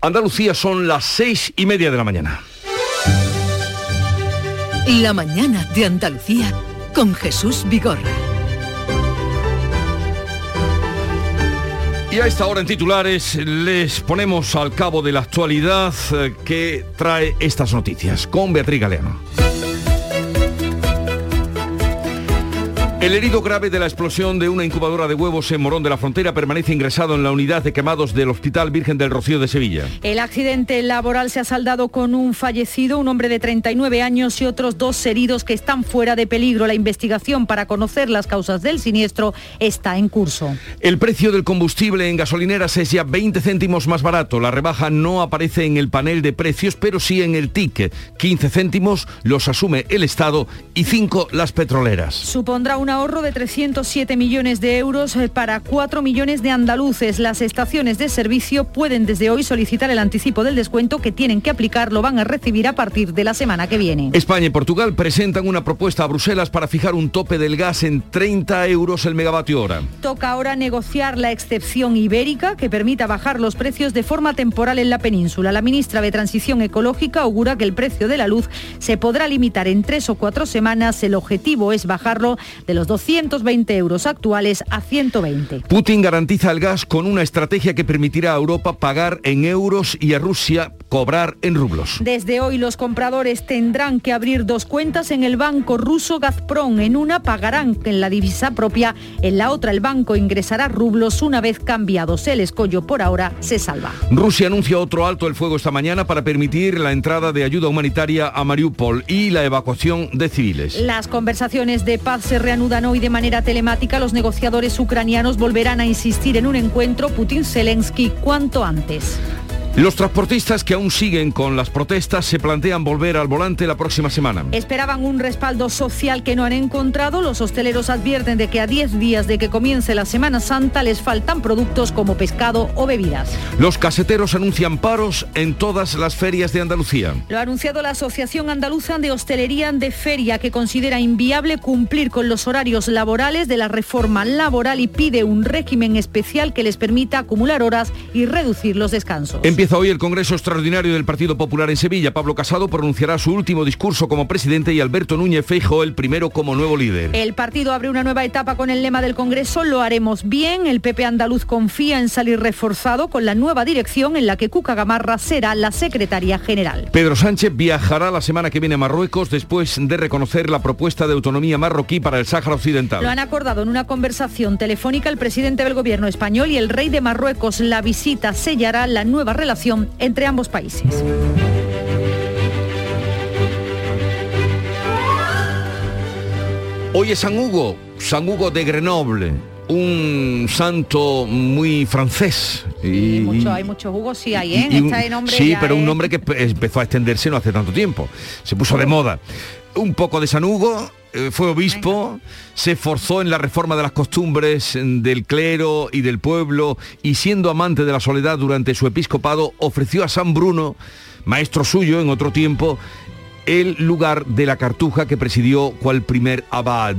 S1: Andalucía son las seis y media de la mañana.
S29: La mañana de Andalucía con Jesús Vigorra.
S1: Y a esta hora en titulares les ponemos al cabo de la actualidad eh, que trae estas noticias con Beatriz Galeano. El herido grave de la explosión de una incubadora de huevos en Morón de la Frontera permanece ingresado en la unidad de quemados del Hospital Virgen del Rocío de Sevilla.
S3: El accidente laboral se ha saldado con un fallecido, un hombre de 39 años y otros dos heridos que están fuera de peligro. La investigación para conocer las causas del siniestro está en curso.
S1: El precio del combustible en gasolineras es ya 20 céntimos más barato. La rebaja no aparece en el panel de precios, pero sí en el ticket. 15 céntimos los asume el Estado y 5 las petroleras.
S3: Supondrá una ahorro de 307 millones de euros eh, para 4 millones de andaluces. Las estaciones de servicio pueden desde hoy solicitar el anticipo del descuento que tienen que aplicar, lo van a recibir a partir de la semana que viene.
S1: España y Portugal presentan una propuesta a Bruselas para fijar un tope del gas en 30 euros el megavatio hora.
S3: Toca ahora negociar la excepción ibérica que permita bajar los precios de forma temporal en la península. La ministra de Transición Ecológica augura que el precio de la luz se podrá limitar en tres o cuatro semanas. El objetivo es bajarlo de los 220 euros actuales a 120.
S1: Putin garantiza el gas con una estrategia que permitirá a Europa pagar en euros y a Rusia cobrar en rublos.
S3: Desde hoy los compradores tendrán que abrir dos cuentas en el banco ruso Gazprom. En una pagarán en la divisa propia, en la otra el banco ingresará rublos una vez cambiados. El escollo por ahora se salva.
S1: Rusia anuncia otro alto el fuego esta mañana para permitir la entrada de ayuda humanitaria a Mariupol y la evacuación de civiles.
S3: Las conversaciones de paz se reanudan hoy de manera telemática. Los negociadores ucranianos volverán a insistir en un encuentro Putin-Zelensky cuanto antes.
S1: Los transportistas que aún siguen con las protestas se plantean volver al volante la próxima semana.
S3: Esperaban un respaldo social que no han encontrado. Los hosteleros advierten de que a 10 días de que comience la Semana Santa les faltan productos como pescado o bebidas.
S1: Los caseteros anuncian paros en todas las ferias de Andalucía.
S3: Lo ha anunciado la Asociación Andaluza de Hostelería de Feria, que considera inviable cumplir con los horarios laborales de la reforma laboral y pide un régimen especial que les permita acumular horas y reducir los descansos.
S1: Empieza hoy el Congreso Extraordinario del Partido Popular en Sevilla. Pablo Casado pronunciará su último discurso como presidente y Alberto Núñez Feijóo el primero como nuevo líder.
S3: El partido abre una nueva etapa con el lema del Congreso, lo haremos bien. El PP andaluz confía en salir reforzado con la nueva dirección en la que Cuca Gamarra será la secretaria general.
S1: Pedro Sánchez viajará la semana que viene a Marruecos después de reconocer la propuesta de autonomía marroquí para el Sáhara Occidental.
S3: Lo han acordado en una conversación telefónica el presidente del gobierno español y el rey de Marruecos. La visita sellará la nueva relación entre ambos países.
S1: Hoy es San Hugo, San Hugo de Grenoble, un santo muy francés.
S3: Y, mucho, hay muchos Hugo, sí hay, ¿eh?
S1: un-
S3: Este nombre
S1: sí, pero un nombre que pe- empezó a extenderse no hace tanto tiempo. Se puso de moda. Un poco de San Hugo, fue obispo, se esforzó en la reforma de las costumbres del clero y del pueblo y siendo amante de la soledad durante su episcopado, ofreció a San Bruno, maestro suyo en otro tiempo, el lugar de la cartuja que presidió cual primer abad.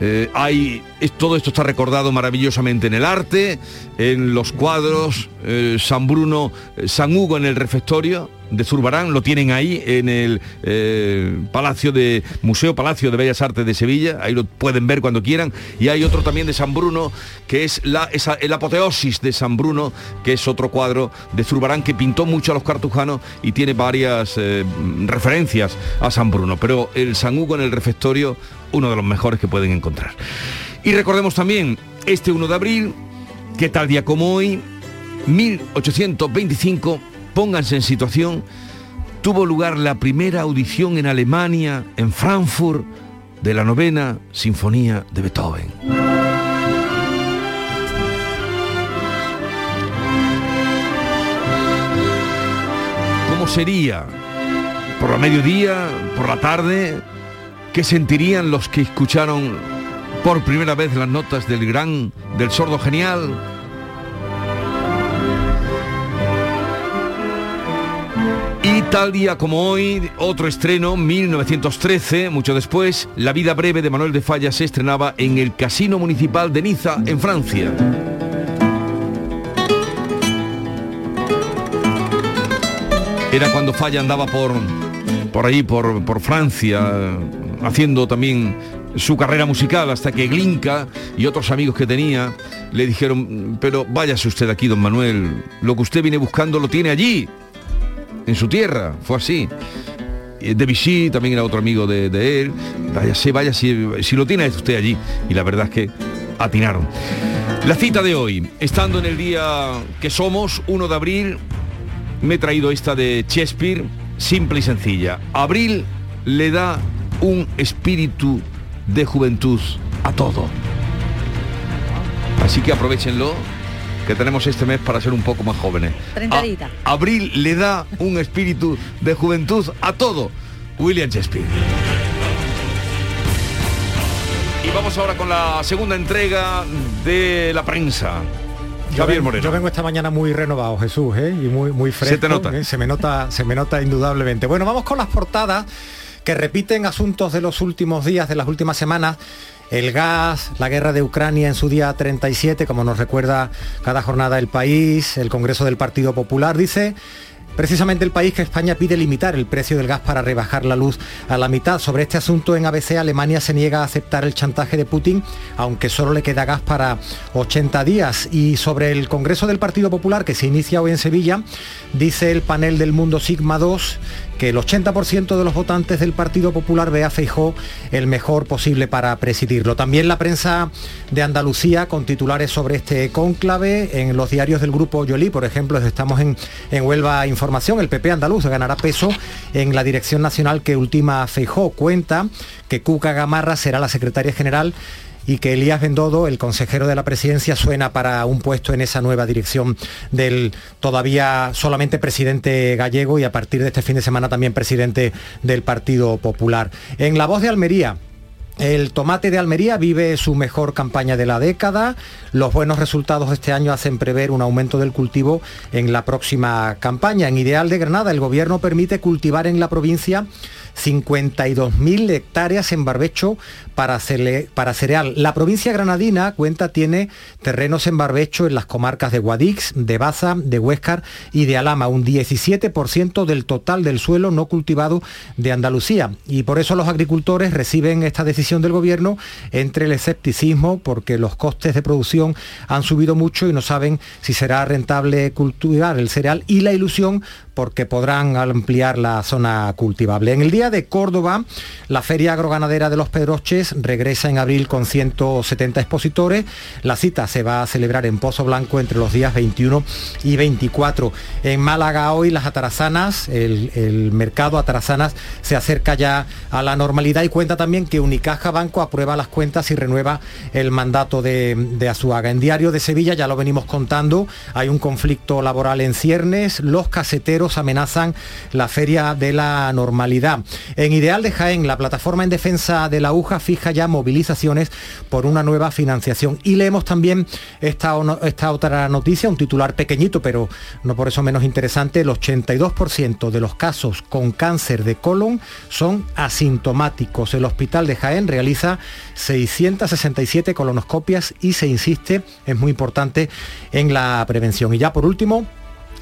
S1: Eh, hay todo esto está recordado maravillosamente en el arte, en los cuadros, eh, San Bruno, eh, San Hugo en el refectorio de Zurbarán, lo tienen ahí en el eh, Palacio de Museo Palacio de Bellas Artes de Sevilla, ahí lo pueden ver cuando quieran, y hay otro también de San Bruno, que es la, el apoteosis de San Bruno, que es otro cuadro de Zurbarán que pintó mucho a los cartujanos y tiene varias referencias a San Bruno, pero el San Hugo en el refectorio, uno de los mejores que pueden encontrar. Y recordemos también este 1 de abril, que tal día como hoy, 1825, pónganse en situación, tuvo lugar la primera audición en Alemania, en Frankfurt, de la novena Sinfonía de Beethoven. ¿Cómo sería? ¿Por la mediodía? ¿Por la tarde? ¿Qué sentirían los que escucharon por primera vez las notas del gran, del sordo genial? Y tal día como hoy, otro estreno, 1913, mucho después, La vida breve de Manuel de Falla se estrenaba en el Casino Municipal de Niza, en Francia. Era cuando Falla andaba por, por ahí, por, por Francia, haciendo también su carrera musical, hasta que Glinka y otros amigos que tenía le dijeron, pero váyase usted aquí, don Manuel, lo que usted viene buscando lo tiene allí, en su tierra, fue así. Y Debussy también era otro amigo de, él, váyase, vaya, si, si lo tiene usted allí. Y la verdad es que atinaron. La cita de hoy, estando en el día que somos, 1 de abril, me he traído esta de Shakespeare, simple y sencilla. Abril le da un espíritu de juventud a todo. Así que aprovechenlo, que tenemos este mes para ser un poco más jóvenes.
S3: Trentadita.
S1: A- abril le da un espíritu de juventud a todo. William Shakespeare. Y vamos ahora con la segunda entrega de la prensa.
S10: Yo,
S1: Javier Moreno.
S10: yo vengo esta mañana muy renovado, Jesús, ¿eh? y muy, muy fresco.
S1: te nota.
S10: ¿eh? Se me nota, se me nota indudablemente. Bueno, vamos con las portadas que repiten asuntos de los últimos días, de las últimas semanas. El gas, la guerra de Ucrania en su día 37, como nos recuerda cada jornada el país, el Congreso del Partido Popular, dice Precisamente el país que España pide limitar el precio del gas para rebajar la luz a la mitad. Sobre este asunto en ABC Alemania se niega a aceptar el chantaje de Putin, aunque solo le queda gas para 80 días. Y sobre el Congreso del Partido Popular que se inicia hoy en Sevilla, dice el panel del Mundo Sigma 2 que el 80% de los votantes del Partido Popular ve a Feijó el mejor posible para presidirlo. También la prensa de Andalucía con titulares sobre este cónclave en los diarios del grupo Yolí, por ejemplo, estamos en, en Huelva Información, el PP andaluz ganará peso en la dirección nacional que ultima Feijó. Cuenta que Cuca Gamarra será la secretaria general y que Elías Bendodo, el consejero de la presidencia, suena para un puesto en esa nueva dirección del todavía solamente presidente gallego y a partir de este fin de semana también presidente del Partido Popular. En La Voz de Almería, el tomate de Almería vive su mejor campaña de la década. Los buenos resultados de este año hacen prever un aumento del cultivo en la próxima campaña. En Ideal de Granada, el gobierno permite cultivar en la provincia 52.000 hectáreas en barbecho para, cereal. La provincia granadina cuenta tiene terrenos en barbecho en las comarcas de Guadix, de Baza, de Huéscar y de Alama, un 17% del total del suelo no cultivado de Andalucía. Y por eso los agricultores reciben esta decisión del gobierno entre el escepticismo, porque los costes de producción han subido mucho y no saben si será rentable cultivar el cereal, y la ilusión porque podrán ampliar la zona cultivable. En el día de Córdoba, la Feria Agroganadera de los Pedroches regresa en abril con 170 expositores. La cita se va a celebrar en Pozo Blanco entre los días 21 y 24. En Málaga hoy las atarazanas, el, el mercado atarazanas se acerca ya a la normalidad y cuenta también que Unicaja Banco aprueba las cuentas y renueva el mandato de, de Azuaga. En Diario de Sevilla, ya lo venimos contando, hay un conflicto laboral en ciernes, los caseteros amenazan la feria de la normalidad. En Ideal de Jaén, la plataforma en defensa de la aguja fija ya movilizaciones por una nueva financiación. Y leemos también esta, esta otra noticia, un titular pequeñito, pero no por eso menos interesante. El 82% de los casos con cáncer de colon son asintomáticos. El hospital de Jaén realiza 667 colonoscopias y se insiste, es muy importante, en la prevención. Y ya por último,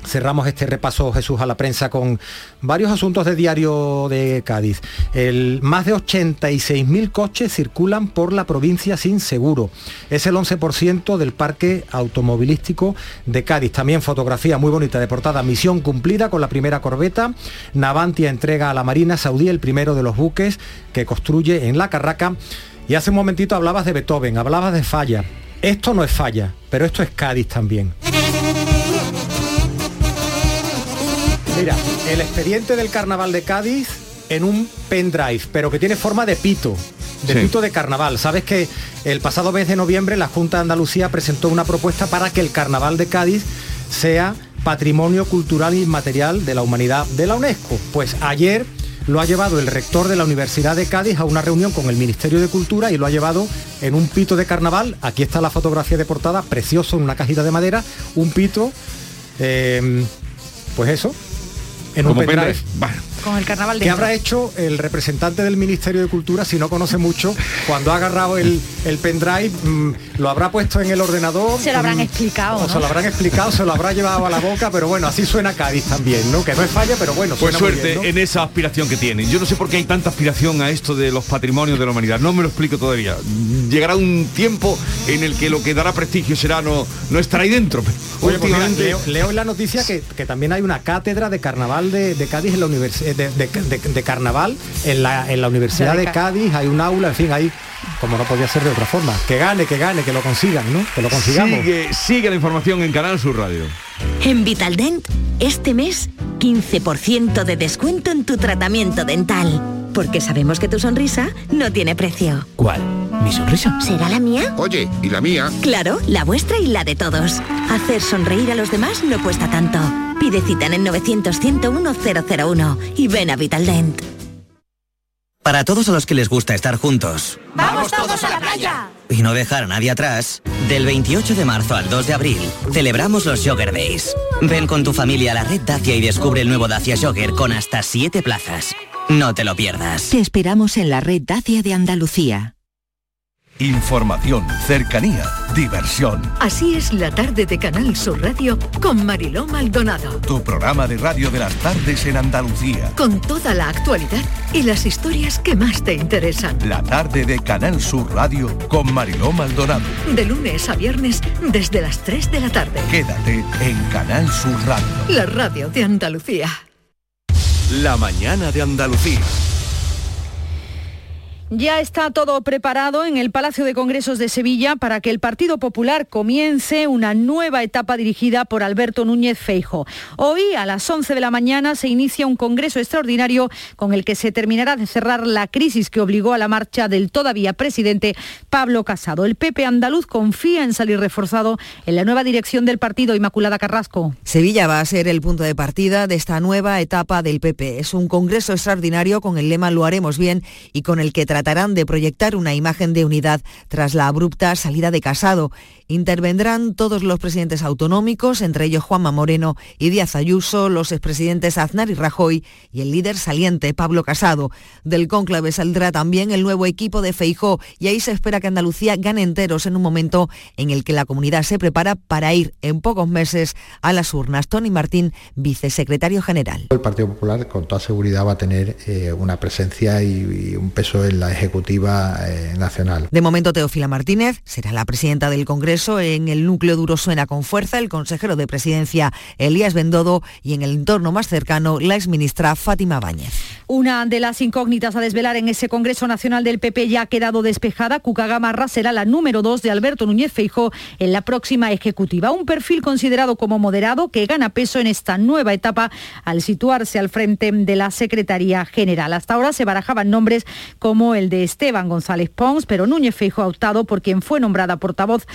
S10: cerramos este repaso, Jesús, a la prensa con varios asuntos de diario de Cádiz. El, más de 86.000 coches circulan por la provincia sin seguro. Es el 11% del parque automovilístico de Cádiz. También fotografía muy bonita de portada. Misión cumplida con la primera corbeta. Navantia entrega a la Marina Saudí el primero de los buques que construye en la Carraca. Y hace un momentito hablabas de Beethoven, hablabas de falla. Esto no es falla, pero esto es Cádiz también. Mira, el expediente del carnaval de Cádiz en un pendrive, pero que tiene forma de pito, de pito de carnaval. Sabes que el pasado mes de noviembre la Junta de Andalucía presentó una propuesta para que el carnaval de Cádiz sea patrimonio cultural inmaterial de la humanidad de la UNESCO. Pues ayer lo ha llevado el rector de la Universidad de Cádiz a una reunión con el Ministerio de Cultura y lo ha llevado en un pito de carnaval. Aquí está la fotografía de portada, precioso en una cajita de madera, un pito, eh, pues eso, en un pendrive.
S3: Con el carnaval de
S10: ¿Qué habrá hecho el representante del Ministerio de Cultura si no conoce mucho? Cuando ha agarrado el, el pendrive, mm, lo habrá puesto en el ordenador.
S3: Se lo habrán
S10: mm,
S3: explicado.
S10: O
S3: ¿no?
S10: se lo habrán explicado, se lo habrá llevado a la boca, pero bueno, así suena Cádiz también, ¿no? Que no es falla, pero bueno,
S1: Pues
S10: suena muy
S1: suerte
S10: bien, ¿no?
S1: en esa aspiración que tienen. Yo no sé por qué hay tanta aspiración a esto de los patrimonios de la humanidad. No me lo explico todavía. Llegará un tiempo en el que lo que dará prestigio será no, no estar ahí dentro.
S10: Pues mira,
S1: últimamente-
S10: leo, leo en la noticia que, que también hay una cátedra de carnaval de, de Cádiz en la universidad de, de- de- de carnaval en la, en la Universidad
S3: De
S10: Cádiz, hay un aula, en fin, hay como no podía ser de otra forma. Que gane, que gane, que lo consigan, ¿no? Que lo consigamos.
S1: Sigue, sigue la información en Canal Sur Radio.
S30: En Vitaldent, este mes, 15% de descuento en tu tratamiento dental. Porque sabemos que tu sonrisa no tiene precio.
S31: ¿Cuál? ¿Mi sonrisa?
S30: ¿Será la mía?
S31: Oye, ¿y la mía?
S30: Claro, la vuestra y la de todos. Hacer sonreír a los demás no cuesta tanto. Pide cita en el 900-101-001 y ven a Vitaldent.
S32: Para todos a los que les gusta estar juntos
S30: ¡Vamos todos a la playa!
S32: y no dejar a nadie atrás, del 28 de marzo al 2 de abril celebramos los Jogger Days. Ven con tu familia a la red Dacia y descubre el nuevo Dacia Jogger con hasta 7 plazas. No te lo pierdas.
S33: Te esperamos en la red Dacia de Andalucía.
S34: Información, cercanía, diversión.
S29: Así es la tarde de Canal Sur Radio con Mariló Maldonado.
S34: Tu programa de radio de las tardes en Andalucía.
S29: Con toda la actualidad y las historias que más te interesan.
S34: La tarde de Canal Sur Radio con Mariló Maldonado.
S29: De lunes a viernes desde las 3 de la tarde.
S34: Quédate en Canal Sur Radio.
S29: La radio de Andalucía.
S34: La mañana de Andalucía.
S3: Ya está todo preparado en el Palacio de Congresos de Sevilla para que el Partido Popular comience una nueva etapa dirigida por Alberto Núñez Feijo. Hoy a las 11 de la mañana se inicia un congreso extraordinario con el que se terminará de cerrar la crisis que obligó a la marcha del todavía presidente Pablo Casado. El PP andaluz confía en salir reforzado en la nueva dirección del partido Inmaculada Carrasco.
S35: Sevilla va a ser el punto de partida de esta nueva etapa del PP. Es un congreso extraordinario con el lema Lo haremos bien y con el que tratarán de proyectar una imagen de unidad tras la abrupta salida de Casado. Intervendrán todos los presidentes autonómicos, entre ellos Juanma Moreno y Díaz Ayuso, los expresidentes Aznar y Rajoy y el líder saliente Pablo Casado. Del cónclave saldrá también el nuevo equipo de Feijó y ahí se espera que Andalucía gane enteros en un momento en el que la comunidad se prepara para ir en pocos meses a las urnas. Tony Martín, vicesecretario general.
S28: El Partido Popular con toda seguridad va a tener eh, una presencia y, y un peso en la ejecutiva eh, nacional.
S35: De momento, Teófila Martínez será la presidenta del Congreso. En el núcleo duro suena con fuerza el consejero de presidencia Elías Bendodo y en el entorno más cercano la exministra Fátima Báñez.
S3: Una de las incógnitas a desvelar en ese Congreso Nacional del PP ya ha quedado despejada. Cuca Gamarra será la número dos de Alberto Núñez Feijó en la próxima ejecutiva. Un perfil considerado como moderado que gana peso en esta nueva etapa al situarse al frente de la Secretaría General. Hasta ahora se barajaban nombres como el de Esteban González Pons, pero Núñez Feijó ha optado por quien fue nombrada portavoz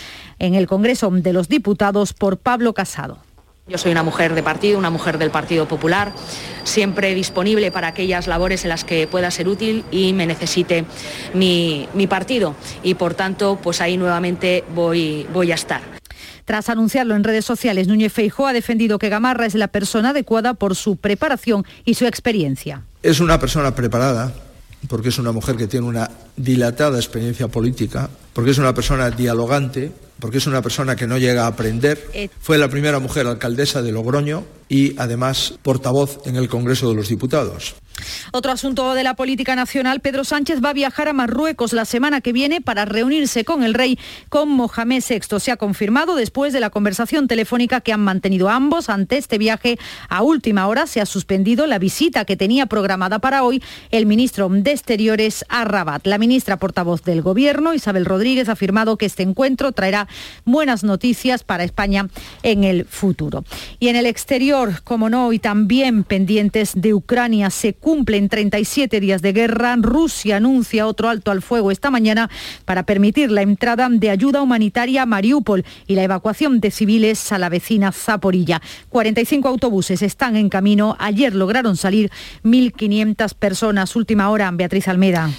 S3: en el Congreso de los Diputados por Pablo Casado.
S36: Yo soy una mujer de partido, una mujer del Partido Popular, siempre disponible para aquellas labores en las que pueda ser útil y me necesite mi, mi partido. Y por tanto, pues ahí nuevamente voy, voy a estar.
S3: Tras anunciarlo en redes sociales, Núñez Feijóo ha defendido que Gamarra es la persona adecuada por su preparación y su experiencia.
S7: Es una persona preparada, porque es una mujer que tiene una dilatada experiencia política, porque es una persona dialogante, porque es una persona que no llega a aprender. Fue la primera mujer alcaldesa de Logroño y además portavoz en el Congreso de los Diputados.
S3: Otro asunto de la política nacional, Pedro Sánchez va a viajar a Marruecos la semana que viene para reunirse con el rey, con Mohamed VI. Se ha confirmado después de la conversación telefónica que han mantenido ambos ante este viaje. A última hora se ha suspendido la visita que tenía programada para hoy el ministro de Exteriores a Rabat. La ministra portavoz del Gobierno, Isabel Rodríguez, ha afirmado que este encuentro traerá buenas noticias para España en el futuro. Y en el exterior, como no, y también pendientes de Ucrania, se cumplen 37 días de guerra. Rusia anuncia otro alto al fuego esta mañana para permitir la entrada de ayuda humanitaria a Mariupol y la evacuación de civiles a la vecina Zaporilla. 45 autobuses están en camino. Ayer lograron salir 1.500 personas. Última hora, Beatriz Almeda.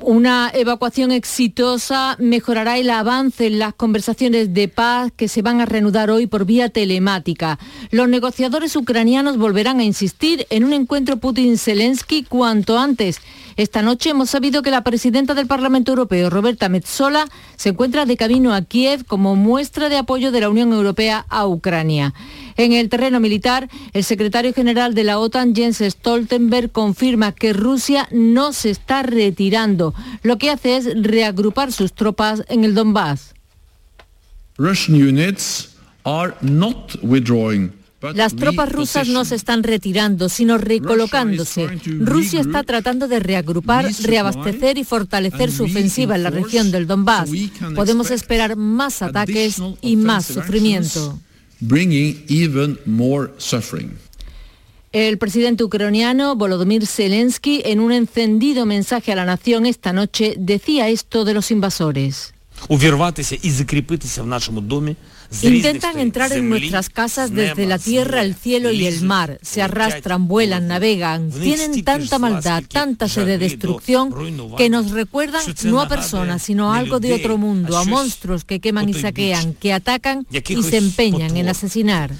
S11: Una evacuación exitosa mejorará el avance en las conversaciones de paz que se van a reanudar hoy por vía telemática. Los negociadores ucranianos volverán a insistir en un encuentro Putin-Zelensky cuanto antes. Esta noche hemos sabido que la presidenta del Parlamento Europeo, Roberta Metsola, se encuentra de camino a Kiev como muestra de apoyo de la Unión Europea a Ucrania. En el terreno militar, el secretario general de la OTAN, Jens Stoltenberg, confirma que Rusia no se está retirando. Lo que hace es reagrupar sus tropas en el Donbass. Las tropas rusas no se están retirando, sino recolocándose. Rusia está tratando de reagrupar, reabastecer y fortalecer su ofensiva en la región del Donbass. Podemos esperar más ataques y más sufrimiento. El presidente ucraniano Volodymyr Zelensky, en un encendido mensaje a la nación esta noche, decía esto de los invasores. Intentan entrar en nuestras casas desde la tierra, el cielo y el mar. Se arrastran, vuelan, navegan. Tienen tanta maldad, tanta sed de destrucción que nos recuerdan no a personas, sino a algo de otro mundo, a monstruos que queman y saquean, que atacan y se empeñan en asesinar.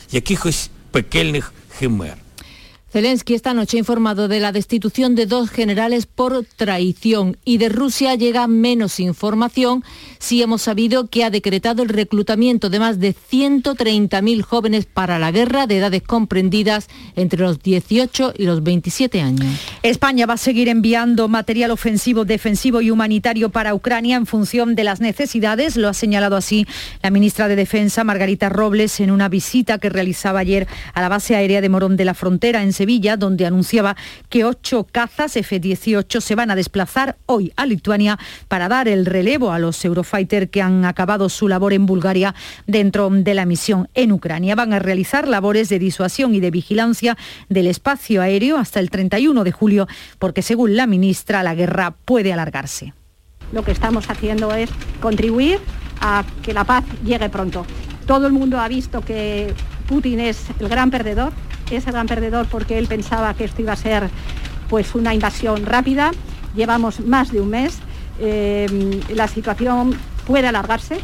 S11: Zelensky esta noche ha informado de la destitución de dos generales por traición y de Rusia llega menos información si hemos sabido que ha decretado el reclutamiento de más de 130.000 jóvenes para la guerra de edades comprendidas entre los 18 y los 27 años.
S3: España va a seguir enviando material ofensivo, defensivo y humanitario para Ucrania en función de las necesidades, lo ha señalado así la ministra de Defensa Margarita Robles en una visita que realizaba ayer a la base aérea de Morón de la Frontera en Sevilla, donde anunciaba que ocho cazas F-18 se van a desplazar hoy a Lituania para dar el relevo a los Eurofighter que han acabado su labor en Bulgaria dentro de la misión en Ucrania. Van a realizar labores de disuasión y de vigilancia del espacio aéreo hasta el 31 de julio, porque según la ministra, la guerra puede alargarse.
S37: Lo que estamos haciendo es contribuir a que la paz llegue pronto. Todo el mundo ha visto que Putin es el gran perdedor, es el gran perdedor porque él pensaba que esto iba a ser pues una invasión rápida. Llevamos más de un mes, eh, la situación puede alargarse.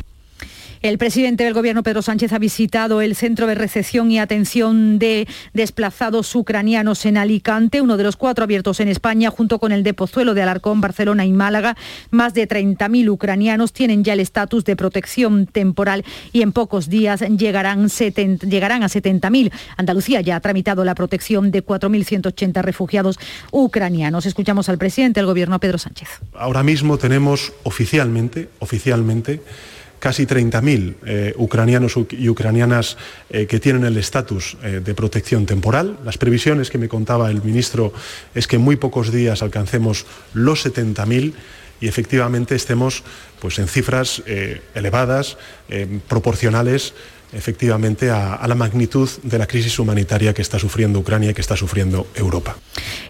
S3: El presidente del Gobierno, Pedro Sánchez, ha visitado el centro de recepción y atención de desplazados ucranianos en Alicante, uno de los cuatro abiertos en España, junto con el de Pozuelo de Alarcón, Barcelona y Málaga. Más de 30.000 ucranianos tienen ya el estatus de protección temporal y en pocos días llegarán, 70, llegarán a 70.000. Andalucía ya ha tramitado la protección de 4.180 refugiados ucranianos. Escuchamos al presidente del Gobierno, Pedro Sánchez.
S38: Ahora mismo tenemos oficialmente, oficialmente, casi 30.000 eh, ucranianos y ucranianas eh, que tienen el estatus eh, de protección temporal. Las previsiones que me contaba el ministro es que en muy pocos días alcancemos los 70.000 y efectivamente estemos pues, en cifras elevadas, proporcionales efectivamente a, la magnitud de la crisis humanitaria que está sufriendo Ucrania y que está sufriendo Europa.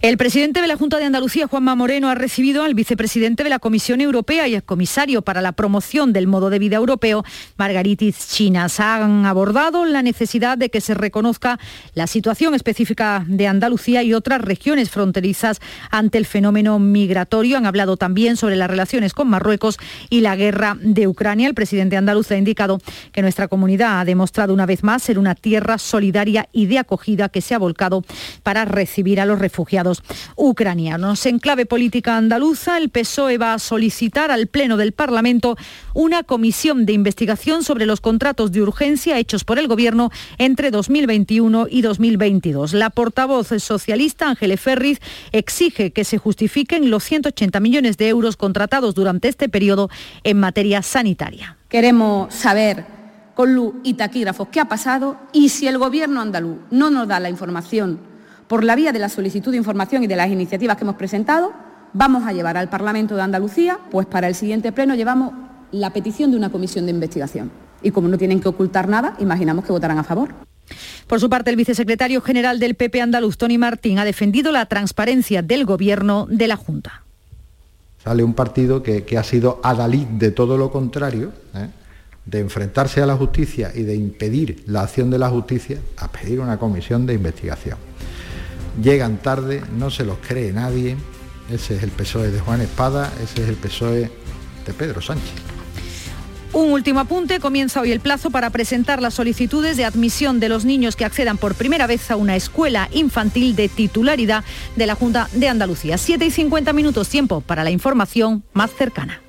S3: El presidente de la Junta de Andalucía, Juanma Moreno, ha recibido al vicepresidente de la Comisión Europea y al comisario para la promoción del modo de vida europeo, Margaritis Chinas. Han abordado la necesidad de que se reconozca la situación específica de Andalucía y otras regiones fronterizas ante el fenómeno migratorio. Han hablado también sobre las relaciones con Marruecos y la guerra de Ucrania. El presidente andaluz ha indicado que nuestra comunidad demostrado una vez más ser una tierra solidaria y de acogida que se ha volcado para recibir a los refugiados ucranianos. En clave política andaluza, el PSOE va a solicitar al Pleno del Parlamento una comisión de investigación sobre los contratos de urgencia hechos por el Gobierno entre 2021 y 2022. La portavoz socialista, Ángeles Ferriz, exige que se justifiquen los 180 millones de euros contratados durante este periodo en materia sanitaria.
S39: Queremos saber con luz y taquígrafos qué ha pasado y si el Gobierno andaluz no nos da la información por la vía de la solicitud de información y de las iniciativas que hemos presentado, vamos a llevar al Parlamento de Andalucía, pues para el siguiente pleno llevamos la petición de una comisión de investigación. Y como no tienen que ocultar nada, imaginamos que votarán a favor.
S3: Por su parte, el vicesecretario general del PP andaluz, Tony Martín, ha defendido la transparencia del Gobierno de la Junta.
S28: Sale un partido que, ha sido adalid de todo lo contrario, ¿eh? De enfrentarse a la justicia y de impedir la acción de la justicia a pedir una comisión de investigación. Llegan tarde, no se los cree nadie, ese es el PSOE de Juan Espada, ese es el PSOE de Pedro Sánchez.
S3: Un último apunte, comienza hoy el plazo para presentar las solicitudes de admisión de los niños que accedan por primera vez a una escuela infantil de titularidad de la Junta de Andalucía. 7 y 50 minutos tiempo para la información más cercana.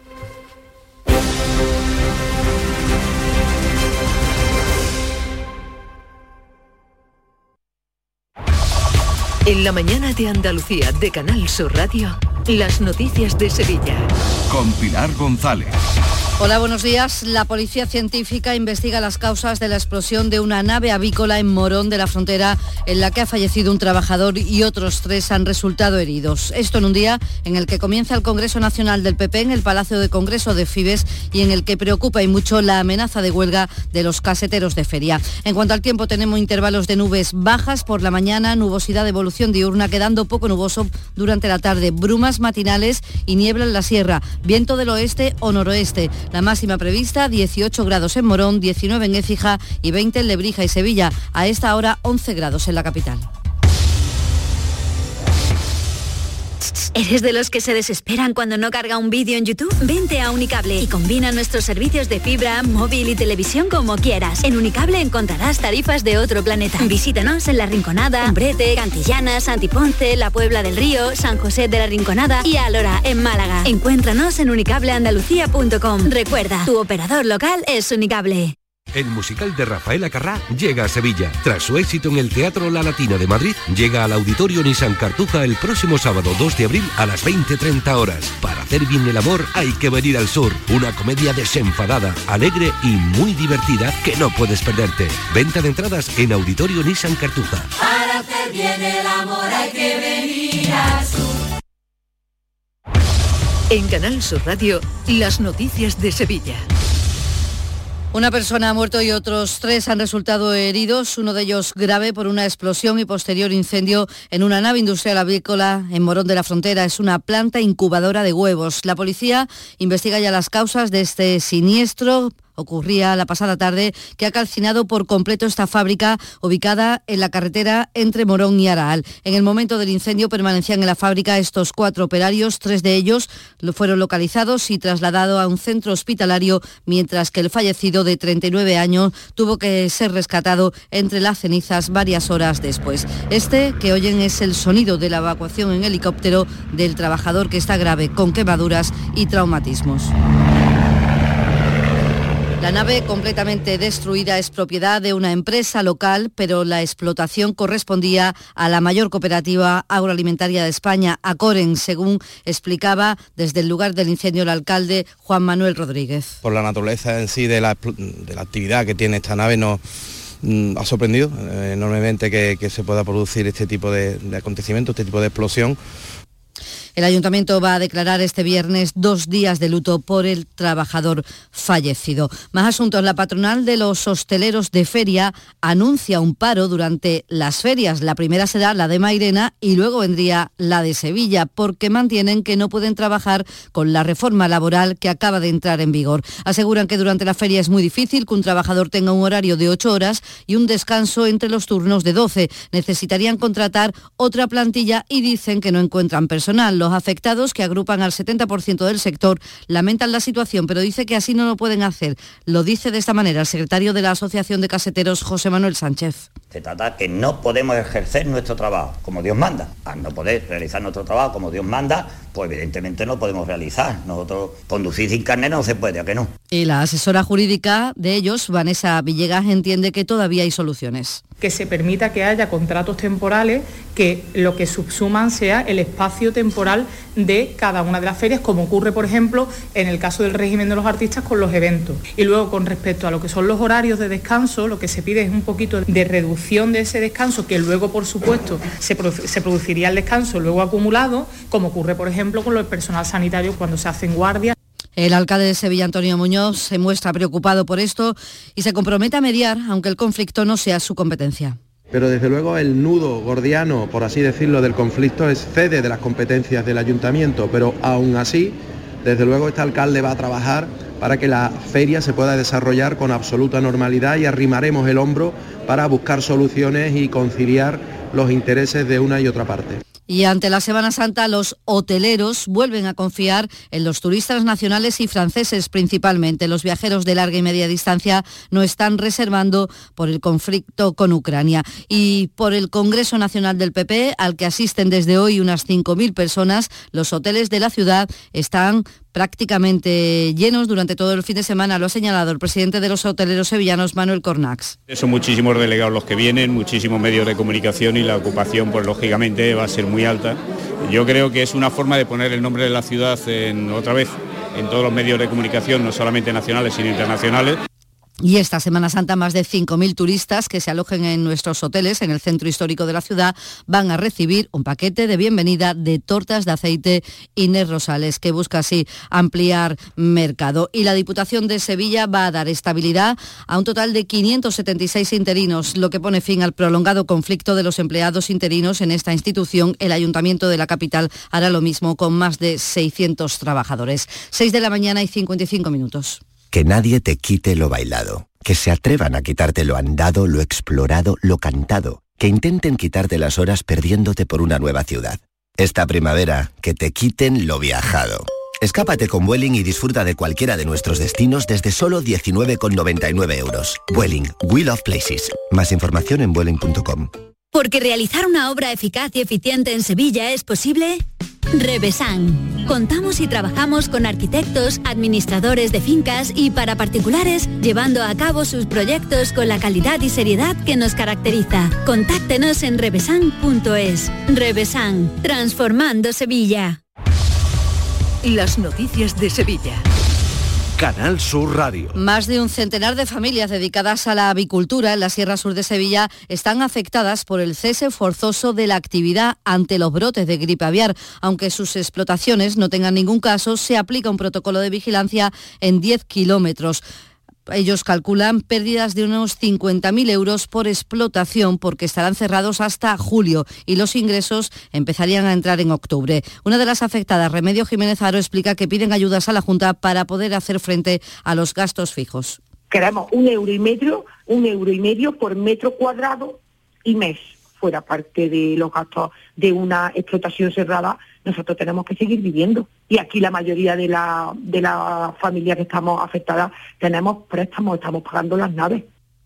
S29: La mañana de Andalucía de Canal Sur Radio, las noticias de Sevilla.
S34: Con Pilar González.
S40: Hola, buenos días. La policía científica investiga las causas de la explosión de una nave avícola en Morón de la Frontera, en la que ha fallecido un trabajador y otros tres han resultado heridos. Esto en un día en el que comienza el Congreso Nacional del PP en el Palacio de Congreso de Fibes y en el que preocupa y mucho la amenaza de huelga de los caseteros de feria. En cuanto al tiempo, tenemos intervalos de nubes bajas por la mañana, nubosidad de evolución diurna, quedando poco nuboso durante la tarde, brumas matinales y niebla en la sierra, viento del oeste o noroeste. La máxima prevista 18 grados en Morón, 19 en Écija y 20 en Lebrija y Sevilla. A esta hora 11 grados en la capital.
S41: ¿Eres de los que se desesperan cuando no carga un vídeo en YouTube? Vente a Unicable y combina nuestros servicios de fibra, móvil y televisión como quieras. En Unicable encontrarás tarifas de otro planeta. Visítanos en La Rinconada, Umbrete, Cantillana, Santiponce, La Puebla del Río, San José de la Rinconada y Alora, en Málaga. Encuéntranos en unicableandalucía.com. Recuerda, tu operador local es Unicable.
S14: El musical de Rafaela Carrá llega a Sevilla. Tras su éxito en el Teatro La Latina de Madrid, llega al Auditorio Nissan Cartuja el próximo sábado 2 de abril a las 20.30 horas. Para hacer bien el amor hay que venir al sur. Una comedia desenfadada, alegre y muy divertida que no puedes perderte. Venta de entradas en Auditorio Nissan Cartuja.
S42: Para hacer bien el amor hay que venir al sur.
S29: En Canal Sur Radio, las noticias de Sevilla.
S40: Una persona ha muerto y otros tres han resultado heridos, uno de ellos grave por una explosión y posterior incendio en una nave industrial avícola en Morón de la Frontera. Es una planta incubadora de huevos. La policía investiga ya las causas de este siniestro ocurría la pasada tarde, que ha calcinado por completo esta fábrica ubicada en la carretera entre Morón y Araal. En el momento del incendio permanecían en la fábrica estos cuatro operarios, tres de ellos fueron localizados y trasladados a un centro hospitalario, mientras que el fallecido de 39 años tuvo que ser rescatado entre las cenizas varias horas después. Este que oyen es el sonido de la evacuación en helicóptero del trabajador que está grave con quemaduras y traumatismos. La nave completamente destruida es propiedad de una empresa local, pero la explotación correspondía a la mayor cooperativa agroalimentaria de España, Acoren, según explicaba desde el lugar del incendio el alcalde Juan Manuel Rodríguez.
S43: Por la naturaleza en sí de la, actividad que tiene esta nave nos mm, ha sorprendido eh, enormemente que, se pueda producir este tipo de, de acontecimiento, este tipo de explosión
S40: El ayuntamiento va a declarar este viernes dos días de luto por el trabajador fallecido. Más asuntos. La patronal de los hosteleros de feria anuncia un paro durante las ferias. La primera será la de Mairena y luego vendría la de Sevilla, porque mantienen que no pueden trabajar con la reforma laboral que acaba de entrar en vigor. Aseguran que durante la feria es muy difícil que un trabajador tenga un horario de ocho horas y un descanso entre los turnos de 12. Necesitarían contratar otra plantilla y dicen que no encuentran personal. Los afectados, que agrupan al 70% del sector, lamentan la situación, pero dice que así no lo pueden hacer. Lo dice de esta manera el secretario de la Asociación de Caseteros, José Manuel Sánchez.
S44: Se trata que no podemos ejercer nuestro trabajo como Dios manda. Al no poder realizar nuestro trabajo como Dios manda, pues evidentemente no podemos realizar. Nosotros conducir sin carne no se puede, ¿a que no?
S40: Y la asesora jurídica de ellos, Vanessa Villegas, entiende que todavía hay soluciones.
S45: Que se permita que haya contratos temporales que lo que subsuman sea el espacio temporal de cada una de las ferias, como ocurre, por ejemplo, en el caso del régimen de los artistas con los eventos. Y luego, con respecto a lo que son los horarios de descanso, lo que se pide es un poquito de reducción de ese descanso, que luego, por supuesto, se, se produciría el descanso luego acumulado, como ocurre, por ejemplo, con el personal sanitario cuando se hacen guardias.
S40: El alcalde de Sevilla, Antonio Muñoz, se muestra preocupado por esto y se compromete a mediar, aunque el conflicto no sea su competencia.
S46: Pero desde luego el nudo gordiano, por así decirlo, del conflicto es cede de las competencias del ayuntamiento, pero aún así, desde luego este alcalde va a trabajar para que la feria se pueda desarrollar con absoluta normalidad y arrimaremos el hombro para buscar soluciones y conciliar los intereses de una y otra parte.
S40: Y ante la Semana Santa, los hoteleros vuelven a confiar en los turistas nacionales y franceses principalmente. Los viajeros de larga y media distancia no están reservando por el conflicto con Ucrania. Y por el Congreso Nacional del PP, al que asisten desde hoy unas 5.000 personas, los hoteles de la ciudad están prácticamente llenos durante todo el fin de semana, lo ha señalado el presidente de los hoteleros sevillanos, Manuel Cornax.
S47: Son muchísimos delegados los que vienen, muchísimos medios de comunicación y la ocupación, pues lógicamente va a ser muy alta. Yo creo que es una forma de poner el nombre de la ciudad otra vez en todos los medios de comunicación, no solamente nacionales, sino internacionales.
S40: Y esta Semana Santa más de 5.000 turistas que se alojen en nuestros hoteles en el centro histórico de la ciudad van a recibir un paquete de bienvenida de tortas de aceite Inés Rosales, que busca así ampliar mercado. Y la Diputación de Sevilla va a dar estabilidad a un total de 576 interinos, lo que pone fin al prolongado conflicto de los empleados interinos en esta institución. El Ayuntamiento de la capital hará lo mismo con más de 600 trabajadores. 6 de la mañana y 55 minutos.
S48: Que nadie te quite lo bailado. Que se atrevan a quitarte lo andado, lo explorado, lo cantado. Que intenten quitarte las horas perdiéndote por una nueva ciudad. Esta primavera, que te quiten lo viajado. Escápate con Vueling y disfruta de cualquiera de nuestros destinos desde solo 19,99 euros. Vueling, We Love Places. Más información en vueling.com.
S41: Porque realizar una obra eficaz y eficiente en Sevilla es posible. Revesan. Contamos y trabajamos con arquitectos, administradores de fincas y para particulares, llevando a cabo sus proyectos con la calidad y seriedad que nos caracteriza. Contáctenos en revesan.es. Revesan, transformando Sevilla.
S29: Las noticias de Sevilla.
S34: Canal Sur Radio.
S40: Más de un centenar de familias dedicadas a la avicultura en la Sierra Sur de Sevilla están afectadas por el cese forzoso de la actividad ante los brotes de gripe aviar. Aunque sus explotaciones no tengan ningún caso, se aplica un protocolo de vigilancia en 10 kilómetros. Ellos calculan pérdidas de unos 50.000 euros por explotación porque estarán cerrados hasta julio y los ingresos empezarían a entrar en octubre. Una de las afectadas, Remedio Jiménez Aro, explica que piden ayudas a la Junta para poder hacer frente a los gastos fijos.
S49: Queremos un euro y medio, un euro y medio por metro cuadrado y mes fuera parte de los gastos de una explotación cerrada, nosotros tenemos que seguir viviendo. Y aquí la mayoría de la, de las familias que estamos afectadas tenemos préstamos, estamos pagando las naves.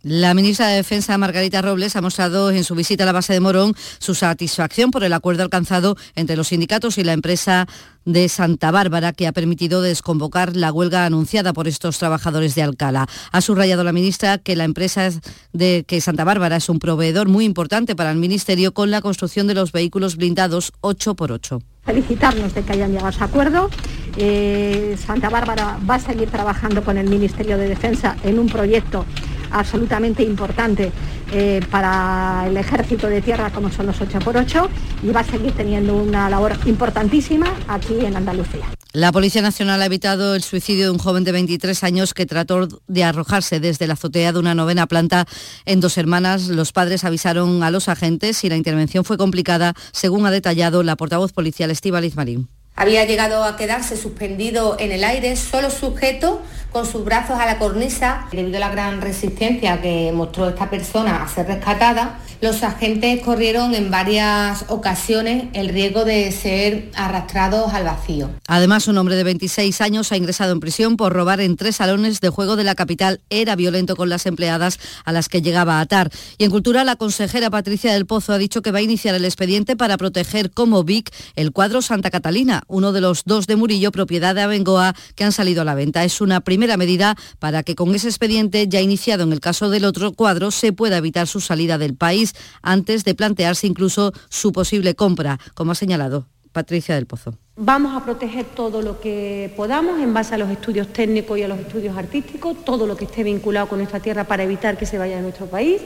S40: La ministra de Defensa, Margarita Robles, ha mostrado en su visita a la base de Morón su satisfacción por el acuerdo alcanzado entre los sindicatos y la empresa de Santa Bárbara, que ha permitido desconvocar la huelga anunciada por estos trabajadores de Alcalá. Ha subrayado la ministra que la empresa de que Santa Bárbara es un proveedor muy importante para el Ministerio con la construcción de los vehículos blindados 8x8
S37: felicitarnos de que hayan llegado a ese acuerdo. Eh, Santa Bárbara va a seguir trabajando con el Ministerio de Defensa en un proyecto absolutamente importante eh, para el ejército de tierra como son los 8x8 y va a seguir teniendo una labor importantísima aquí en Andalucía.
S40: La Policía Nacional ha evitado el suicidio de un joven de 23 años que trató de arrojarse desde la azotea de una novena planta en Dos Hermanas. Los padres avisaron a los agentes y la intervención fue complicada, según ha detallado la portavoz policial Estíbaliz Marín.
S39: Había llegado a quedarse suspendido en el aire, solo sujeto con sus brazos a la cornisa. Debido a la gran resistencia que mostró esta persona a ser rescatada, los agentes corrieron en varias ocasiones el riesgo de ser arrastrados al vacío.
S40: Además, un hombre de 26 años ha ingresado en prisión por robar en tres salones de juego de la capital. Era violento con las empleadas a las que llegaba a atar. Y en Cultura, la consejera Patricia del Pozo ha dicho que va a iniciar el expediente para proteger como BIC el cuadro Santa Catalina, uno de los dos de Murillo, propiedad de Abengoa, que han salido a la venta. Es una primera medida para que con ese expediente ya iniciado en el caso del otro cuadro se pueda evitar su salida del país antes de plantearse incluso su posible compra, como ha señalado Patricia del Pozo.
S39: Vamos a proteger todo lo que podamos en base a los estudios técnicos y a los estudios artísticos, todo lo que esté vinculado con nuestra tierra para evitar que se vaya de nuestro país,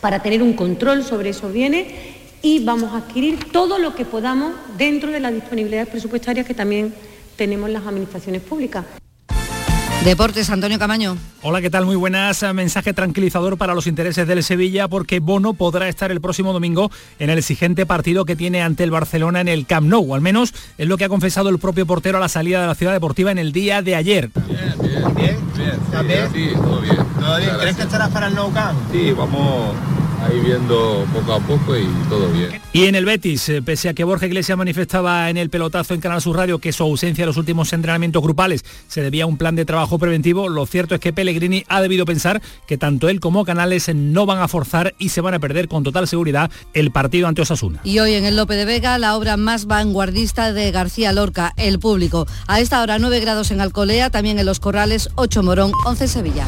S39: para tener un control sobre esos bienes y vamos a adquirir todo lo que podamos dentro de las disponibilidades presupuestarias que también tenemos las administraciones públicas.
S40: Deportes, Antonio Camaño.
S26: Hola, ¿qué tal? Muy buenas. Mensaje tranquilizador para los intereses del Sevilla porque Bono podrá estar el próximo domingo en el exigente partido que tiene ante el Barcelona en el Camp Nou. Al menos es lo que ha confesado el propio portero a la salida de la ciudad deportiva en el día de ayer.
S50: Bien, bien. ¿Bien? bien. Sí, todo bien. ¿Todo bien? ¿Crees que estarás para el Nou Camp? Sí, vamos ahí viendo poco a poco y todo bien.
S26: Y en el Betis, eh, pese a que Borja Iglesias manifestaba en el pelotazo en Canal Sur Radio que su ausencia en los últimos entrenamientos grupales se debía a un plan de trabajo preventivo, lo cierto es que Pellegrini ha debido pensar que tanto él como Canales no van a forzar y se van a perder con total seguridad el partido ante Osasuna.
S40: Y hoy en el Lope de Vega, la obra más vanguardista de García Lorca, El Público. A esta hora 9 grados en Alcolea, también en Los Corrales, 8 Morón, 11 Sevilla.